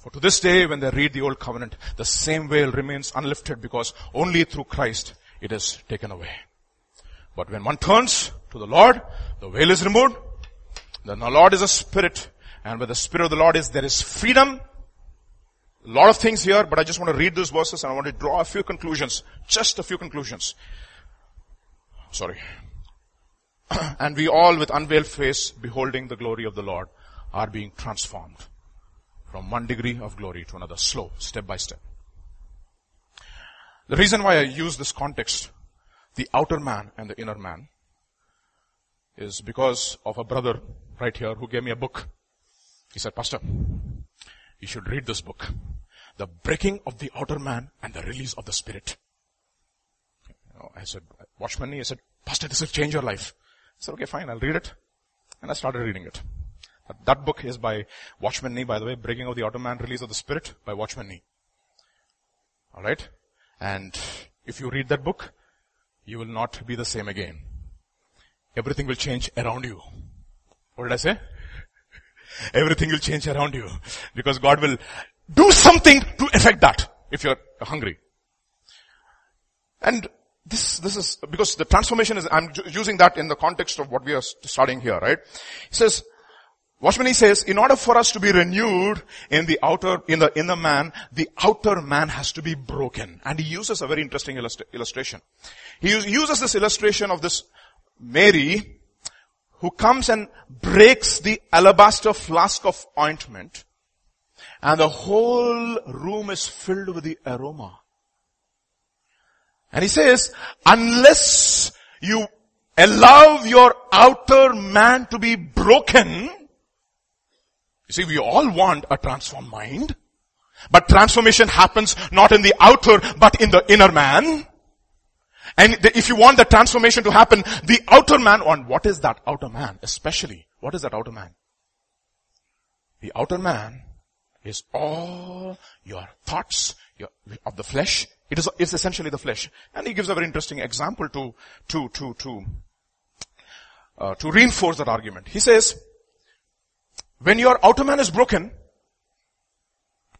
For to this day, when they read the old covenant, the same veil remains unlifted because only through Christ it is taken away. But when one turns to the Lord, the veil is removed. Then the Lord is a spirit. And where the spirit of the Lord is, there is freedom. A lot of things here, but I just want to read these verses and I want to draw a few conclusions. Just a few conclusions. Sorry. [clears throat] and we all with unveiled face, beholding the glory of the Lord, are being transformed from one degree of glory to another, slow, step by step. The reason why I use this context the outer man and the inner man is because of a brother right here who gave me a book. He said, Pastor, you should read this book. The breaking of the outer man and the release of the spirit. I said, Watchman I said, Pastor, this will change your life. I said, okay, fine, I'll read it. And I started reading it. That book is by Watchman Nee, by the way, Breaking of the Outer Man, Release of the Spirit by Watchman Nee. Alright? And if you read that book, you will not be the same again. Everything will change around you. What did I say? [laughs] Everything will change around you. Because God will do something to affect that if you're hungry. And this, this is, because the transformation is, I'm using that in the context of what we are studying here, right? He says, Watchman Nee says, in order for us to be renewed in the outer, in the inner man, the outer man has to be broken. And he uses a very interesting illustration. He uses this illustration of this Mary who comes and breaks the alabaster flask of ointment and the whole room is filled with the aroma. And he says, unless you allow your outer man to be broken, you see, we all want a transformed mind. But transformation happens not in the outer, but in the inner man. And if you want the transformation to happen, the outer man, on what is that outer man? Especially, what is that outer man? The outer man is all your thoughts your, of the flesh. It is it's essentially the flesh. And he gives a very interesting example to, to, to, to, uh, to reinforce that argument. He says, when your outer man is broken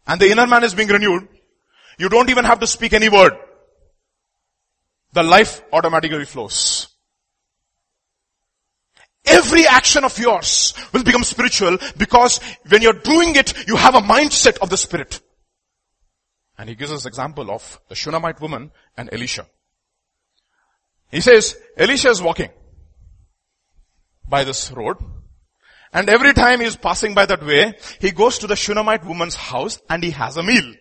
and the inner man is being renewed, you don't even have to speak any word. The life automatically flows. Every action of yours will become spiritual because when you're doing it, you have a mindset of the spirit. And he gives us example of the Shunammite woman and Elisha. He says, Elisha is walking by this road and every time he's passing by that way, he goes to the Shunammite woman's house and he has a meal.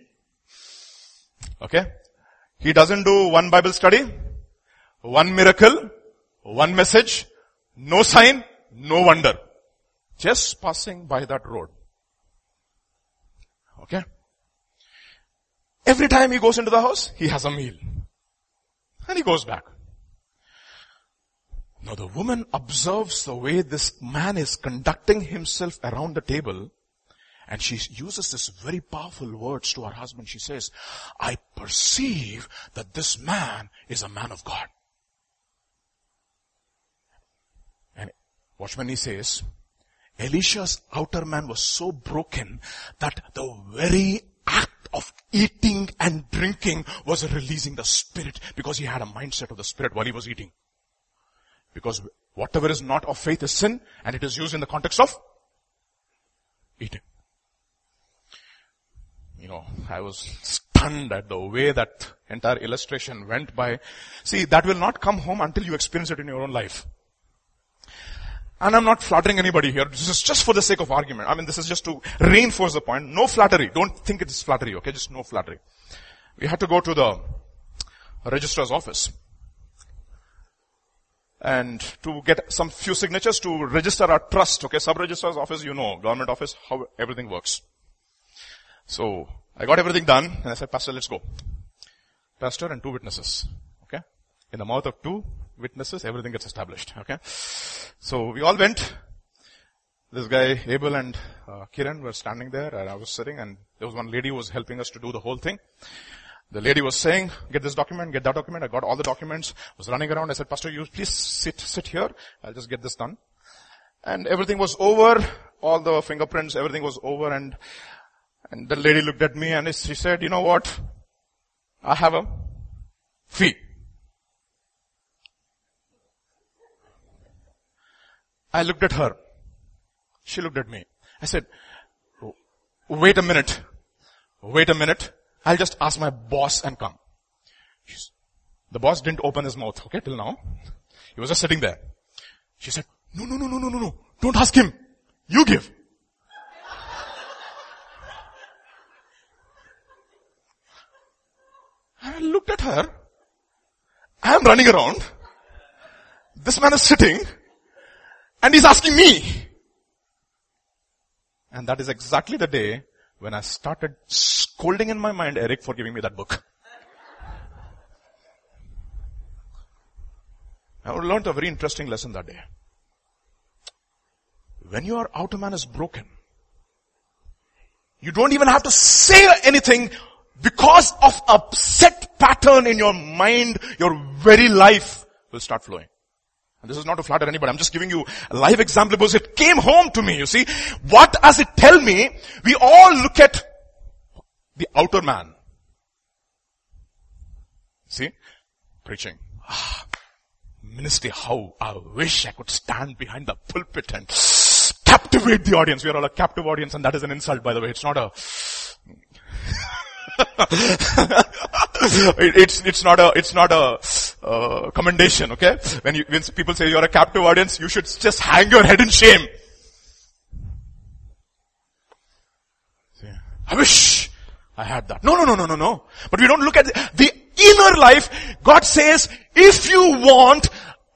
Okay? He doesn't do one Bible study, one miracle, one message, no sign, no wonder. Just passing by that road. Okay? Every time he goes into the house, he has a meal. And he goes back. Now the woman observes the way this man is conducting himself around the table and she uses this very powerful words to her husband. She says, I perceive that this man is a man of God. And Watchman Nee says, Elisha's outer man was so broken that the very act of eating and drinking was releasing the spirit because he had a mindset of the spirit while he was eating. Because whatever is not of faith is sin and it is used in the context of eating. You know, I was stunned at the way that entire illustration went by. See, that will not come home until you experience it in your own life. And I'm not flattering anybody here. This is just for the sake of argument. I mean, this is just to reinforce the point. No flattery. Don't think it is flattery, okay? Just no flattery. We had to go to the registrar's office and to get some few signatures to register our trust. Okay, sub-registrar's office, you know, government office, how everything works. So, I got everything done and I said, Pastor, let's go. Pastor and two witnesses. Okay? In the mouth of two witnesses, everything gets established. Okay? So, we all went this guy, Abel and uh, Kiran were standing there and I was sitting and there was one lady who was helping us to do the whole thing. The lady was saying, get this document, get that document. I got all the documents, I was running around. I said, Pastor, you please sit, sit here. I'll just get this done. And everything was over. All the fingerprints, everything was over and, and the lady looked at me and she said, you know what? I have a fee. I looked at her. She looked at me. I said, wait a minute. Wait a minute. I'll just ask my boss and come. The boss didn't open his mouth, okay, till now. He was just sitting there. She said, no, no, no, no, no, no, no. Don't ask him. You give. I looked at her. I am running around. This man is sitting and he's asking me. And that is exactly the day when I started scolding in my mind Eric for giving me that book. I learned a very interesting lesson that day. When your outer man is broken, you don't even have to say anything because of a set pattern in your mind, your very life will start flowing. And this is not to flatter anybody. I'm just giving you a live example because it came home to me. You see, what does it tell me? We all look at the outer man. See, preaching. Ah, ministry, how I wish I could stand behind the pulpit and captivate the audience. We are all a captive audience and that is an insult by the way. It's not a, [laughs] it's, it's not a, it's not a, uh, commendation, okay? When you, when people say you're a captive audience, you should just hang your head in shame. I wish I had that. No, no, no, no, no, no. But we don't look at the, the inner life. God says, if you want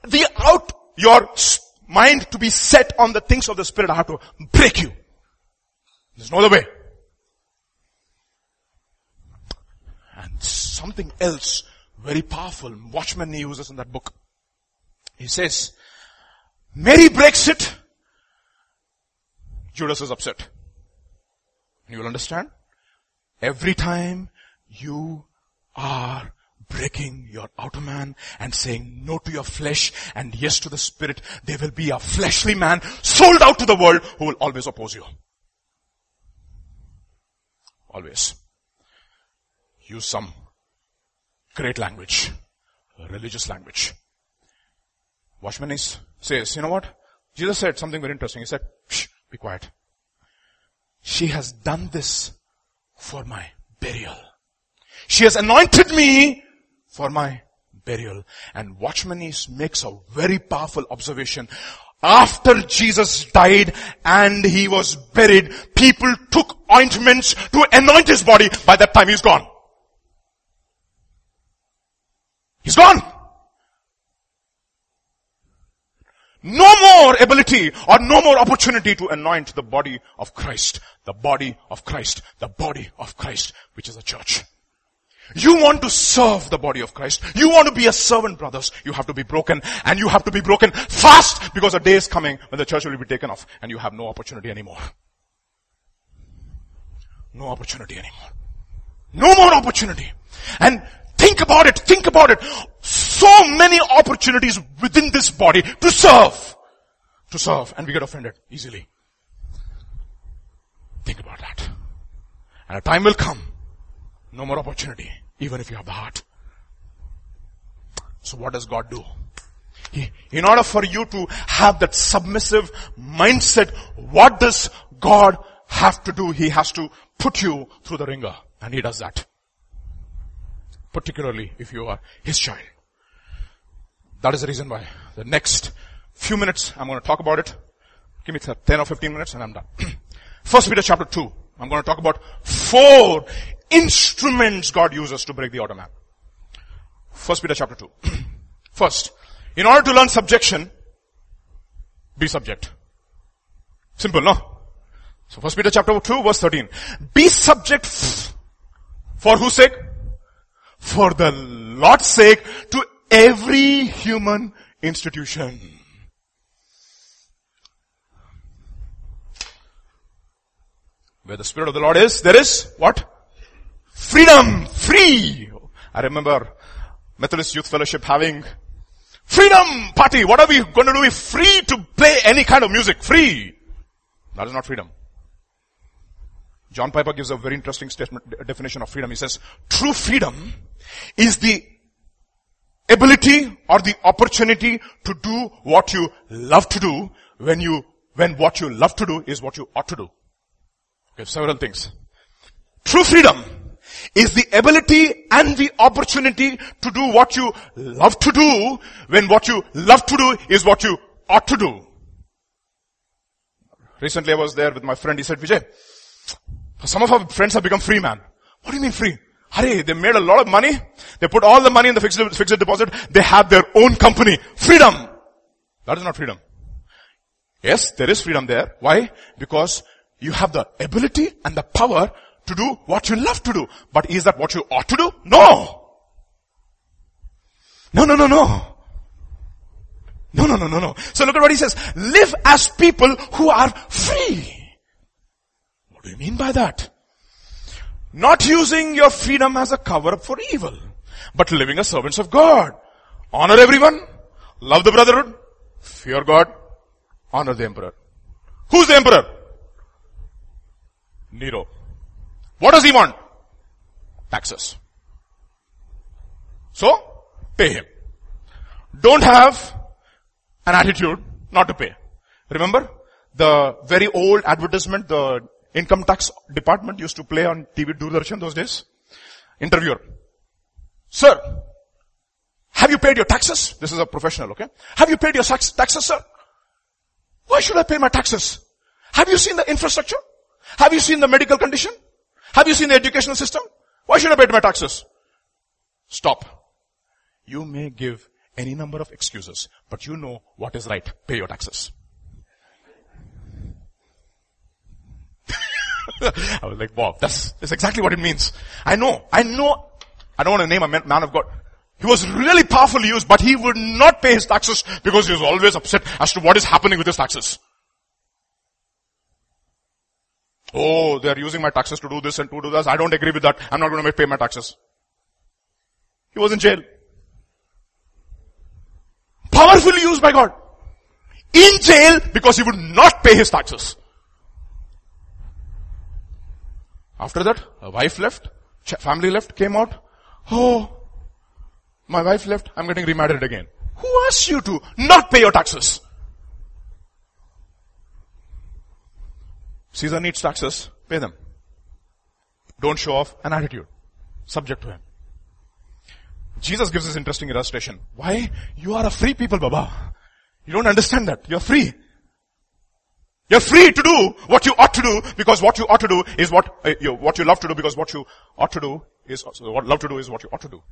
the out, your mind to be set on the things of the Spirit, I have to break you. There's no other way. And something else very powerful. Watchman uses in that book. He says, Mary breaks it. Judas is upset. You will understand? Every time you are breaking your outer man and saying no to your flesh and yes to the spirit, there will be a fleshly man sold out to the world who will always oppose you. Always. Use some Great language. Religious language. Watchman is, says, you know what? Jesus said something very interesting. He said, Shh, be quiet. She has done this for my burial. She has anointed me for my burial. And Watchman is, makes a very powerful observation. After Jesus died and he was buried, people took ointments to anoint his body. By that time he's gone. He's gone. No more ability or no more opportunity to anoint the body of Christ. The body of Christ. The body of Christ, which is the church. You want to serve the body of Christ. You want to be a servant, brothers. You have to be broken and you have to be broken fast because a day is coming when the church will be taken off and you have no opportunity anymore. No opportunity anymore. No more opportunity. And Think about it. Think about it. So many opportunities within this body to serve. To serve. And we get offended easily. Think about that. And a time will come. No more opportunity. Even if you have the heart. So what does God do? He, in order for you to have that submissive mindset, what does God have to do? He has to put you through the wringer. And He does that particularly if you are his child. That is the reason why the next few minutes I'm going to talk about it. Give me 10 or 15 minutes and I'm done. [clears throat] First Peter chapter 2. I'm going to talk about four instruments God uses to break the outer man. First Peter chapter 2. [clears throat] First, in order to learn subjection, be subject. Simple, no? So first Peter chapter 2 verse 13. Be subject for whose sake? For the Lord's sake to every human institution. Where the Spirit of the Lord is, there is what? Freedom! Free! I remember Methodist Youth Fellowship having freedom party. What are we going to do? We're free to play any kind of music. Free. That is not freedom. John Piper gives a very interesting statement, definition of freedom. He says, true freedom is the ability or the opportunity to do what you love to do when you, when what you love to do is what you ought to do. Okay, several things. True freedom is the ability and the opportunity to do what you love to do when what you love to do is what you ought to do. Recently I was there with my friend, he said, Vijay, some of our friends have become free man. What do you mean free? Hurry, they made a lot of money. They put all the money in the fixed, fixed deposit. They have their own company. Freedom. That is not freedom. Yes, there is freedom there. Why? Because you have the ability and the power to do what you love to do. But is that what you ought to do? No! No, no, no, no. No, no, no, no, no. So look at what he says. Live as people who are free. What do you mean by that? Not using your freedom as a cover up for evil, but living as servants of God. Honor everyone, love the brotherhood, fear God, honor the emperor. Who's the emperor? Nero. What does he want? Taxes. So, pay him. Don't have an attitude not to pay. Remember the very old advertisement the income tax department used to play on TV Doordarshan those days? Interviewer. Sir, have you paid your taxes? This is a professional, okay? Have you paid your taxes, sir? Why should I pay my taxes? Have you seen the infrastructure? Have you seen the medical condition? Have you seen the educational system? Why should I pay my taxes? Stop. You may give any number of excuses, but you know what is right. Pay your taxes. [laughs] I was like, wow, that's, that's exactly what it means. I know, I know, I don't want to name a man of God. He was really powerfully used, but he would not pay his taxes because he was always upset as to what is happening with his taxes. Oh, they are using my taxes to do this and to do that. I don't agree with that. I'm not going to pay my taxes. He was in jail. Powerfully used by God. In jail because he would not pay his taxes. After that, a wife left, family left, came out. Oh, my wife left, I'm getting remarried again. Who asked you to not pay your taxes? Caesar needs taxes, pay them. Don't show off an attitude. Subject to him. Jesus gives this interesting illustration. Why? You are a free people, Baba. You don't understand that. You're free. You're free to do what you ought to do because what you ought to do is what, uh, you, what you love to do because what you ought to do is, so what love to do is what you ought to do.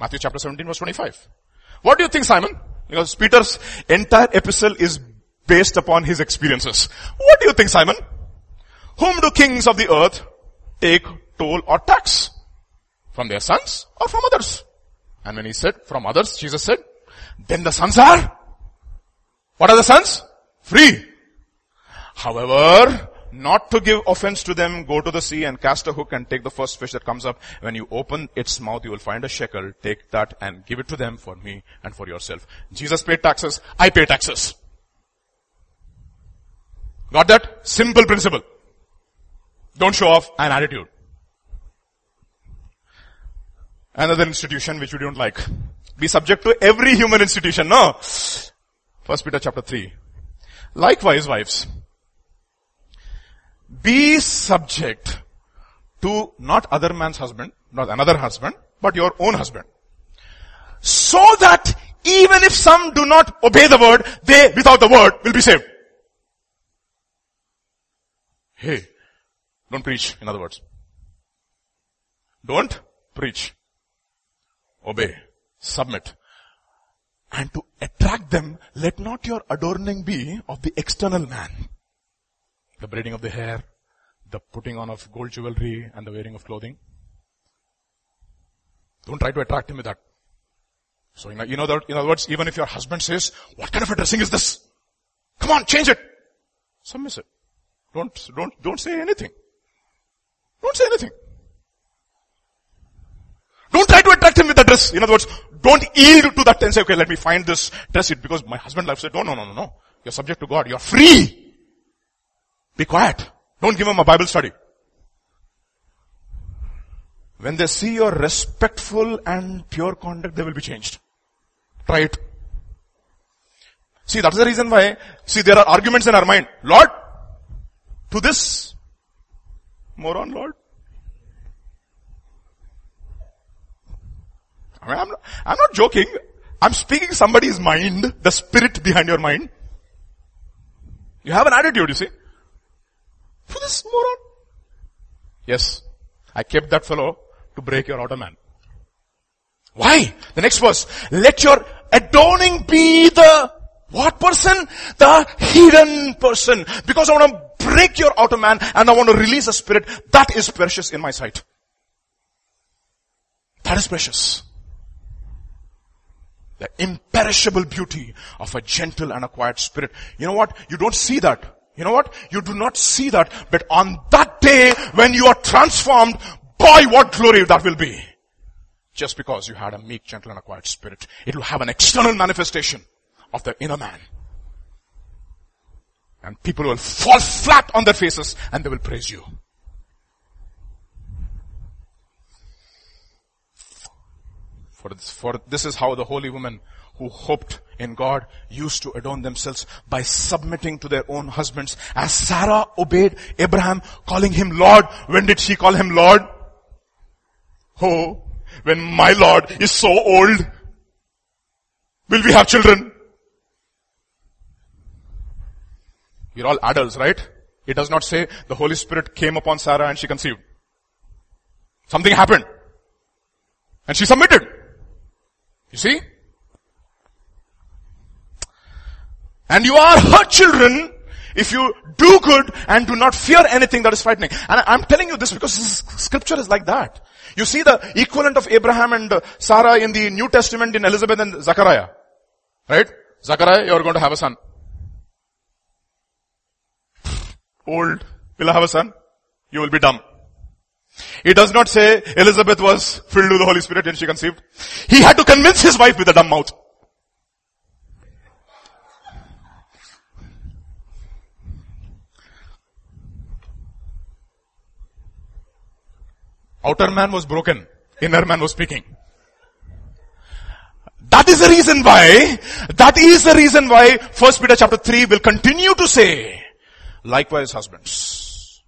Matthew chapter 17 verse 25. What do you think, Simon? Because Peter's entire epistle is based upon his experiences. What do you think, Simon? Whom do kings of the earth take toll or tax? From their sons or from others? And when he said from others, Jesus said, then the sons are, what are the sons? Free. However, not to give offense to them, go to the sea and cast a hook and take the first fish that comes up. When you open its mouth, you will find a shekel. Take that and give it to them for me and for yourself. Jesus paid taxes. I pay taxes. Got that? Simple principle. Don't show off an attitude. Another institution which we don't like. Be subject to every human institution. No. First Peter chapter 3. Likewise, wives, be subject to not other man's husband, not another husband, but your own husband. So that even if some do not obey the word, they without the word will be saved. Hey, don't preach, in other words. Don't preach. Obey. Submit. And to attract them, let not your adorning be of the external man the braiding of the hair, the putting on of gold jewelry and the wearing of clothing. Don't try to attract him with that. So in, you know that, in other words, even if your husband says, what kind of a dressing is this? Come on, change it. Submiss it. Don't, don't, don't say anything. Don't say anything. Don't try to attract him with the dress. In other words, don't yield to that and say, okay, let me find this dress it because my husband loves it. No, no, no, no, no. You're subject to God. You're free. Be quiet. Don't give him a Bible study. When they see your respectful and pure conduct, they will be changed. Try it. See, that's the reason why, see, there are arguments in our mind. Lord, to this, moron, Lord. I mean, I'm, not, I'm not joking. I'm speaking somebody's mind, the spirit behind your mind. You have an attitude, you see. For this moron. Yes. I kept that fellow to break your outer man. Why? The next verse. Let your adorning be the what person? The hidden person. Because I want to break your outer man and I want to release a spirit that is precious in my sight. That is precious. The imperishable beauty of a gentle and a quiet spirit. You know what? You don't see that. You know what? You do not see that. But on that day when you are transformed, boy what glory that will be. Just because you had a meek, gentle and a quiet spirit. It will have an external manifestation of the inner man. And people will fall flat on their faces and they will praise you. For this, for this is how the holy women who hoped in God used to adorn themselves by submitting to their own husbands. As Sarah obeyed Abraham, calling him Lord, when did she call him Lord? Oh, when my Lord is so old, will we have children? We're all adults, right? It does not say the Holy Spirit came upon Sarah and she conceived. Something happened. And she submitted. You see? And you are her children if you do good and do not fear anything that is frightening. And I'm telling you this because this scripture is like that. You see the equivalent of Abraham and Sarah in the New Testament in Elizabeth and Zachariah. Right? Zachariah, you're going to have a son old, will have a son, you will be dumb. It does not say Elizabeth was filled with the Holy Spirit and she conceived. He had to convince his wife with a dumb mouth. Outer man was broken. Inner man was speaking. That is the reason why, that is the reason why First Peter chapter 3 will continue to say, Likewise husbands.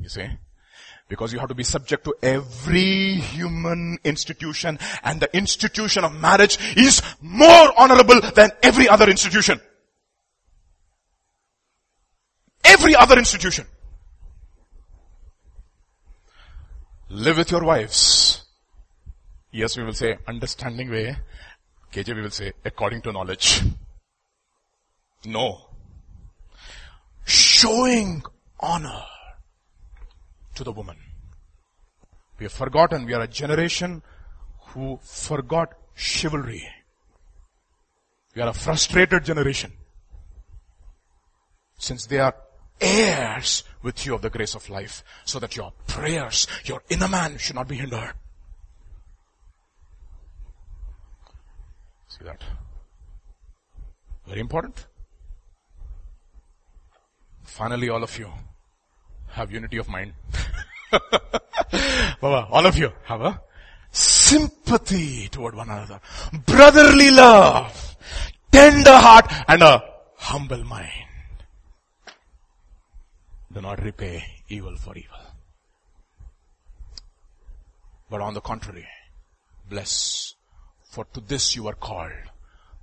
You see? Because you have to be subject to every human institution and the institution of marriage is more honorable than every other institution. Every other institution. Live with your wives. ESV will say understanding way. KJV will say according to knowledge. No showing honor to the woman. We have forgotten, we are a generation who forgot chivalry. We are a frustrated generation. Since they are heirs with you of the grace of life, so that your prayers, your inner man should not be hindered. See that? Very important. Finally, all of you have unity of mind. [laughs] Baba, all of you have a sympathy toward one another, brotherly love, tender heart, and a humble mind. Do not repay evil for evil. But on the contrary, bless, for to this you are called,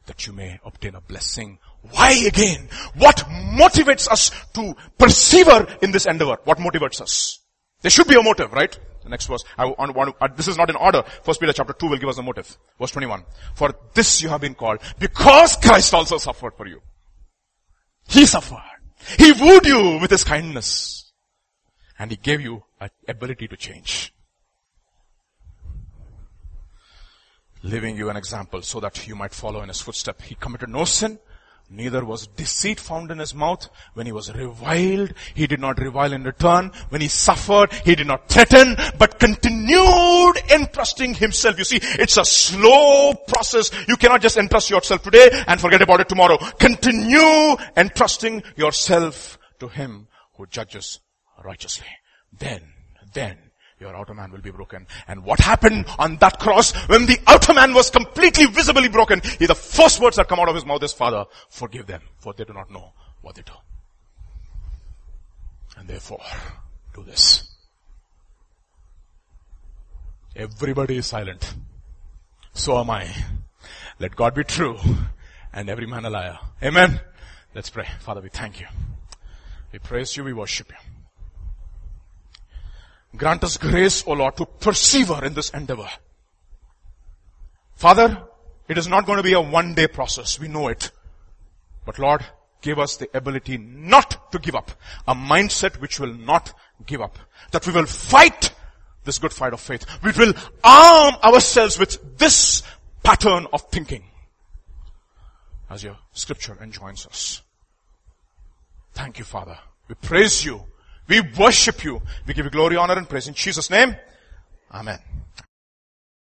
that you may obtain a blessing why again? What motivates us to persevere in this endeavor? What motivates us? There should be a motive, right? The next verse. I want, uh, this is not in order. First Peter chapter 2 will give us a motive. Verse 21. For this you have been called because Christ also suffered for you. He suffered. He wooed you with his kindness. And he gave you an ability to change. Leaving you an example so that you might follow in his footsteps. He committed no sin, Neither was deceit found in his mouth. When he was reviled, he did not revile in return. When he suffered, he did not threaten, but continued entrusting himself. You see, it's a slow process. You cannot just entrust yourself today and forget about it tomorrow. Continue entrusting yourself to him who judges righteously. Then, then, your outer man will be broken. And what happened on that cross when the outer man was completely visibly broken? The first words that come out of his mouth is, Father, forgive them, for they do not know what they do. And therefore, do this. Everybody is silent. So am I. Let God be true and every man a liar. Amen. Let's pray. Father, we thank you. We praise you, we worship you. Grant us grace, O Lord, to persevere in this endeavor. Father, it is not going to be a one day process. We know it. But Lord, give us the ability not to give up. A mindset which will not give up. That we will fight this good fight of faith. We will arm ourselves with this pattern of thinking. As your scripture enjoins us. Thank you, Father. We praise you. We worship you. We give you glory, honor, and praise in Jesus' name. Amen.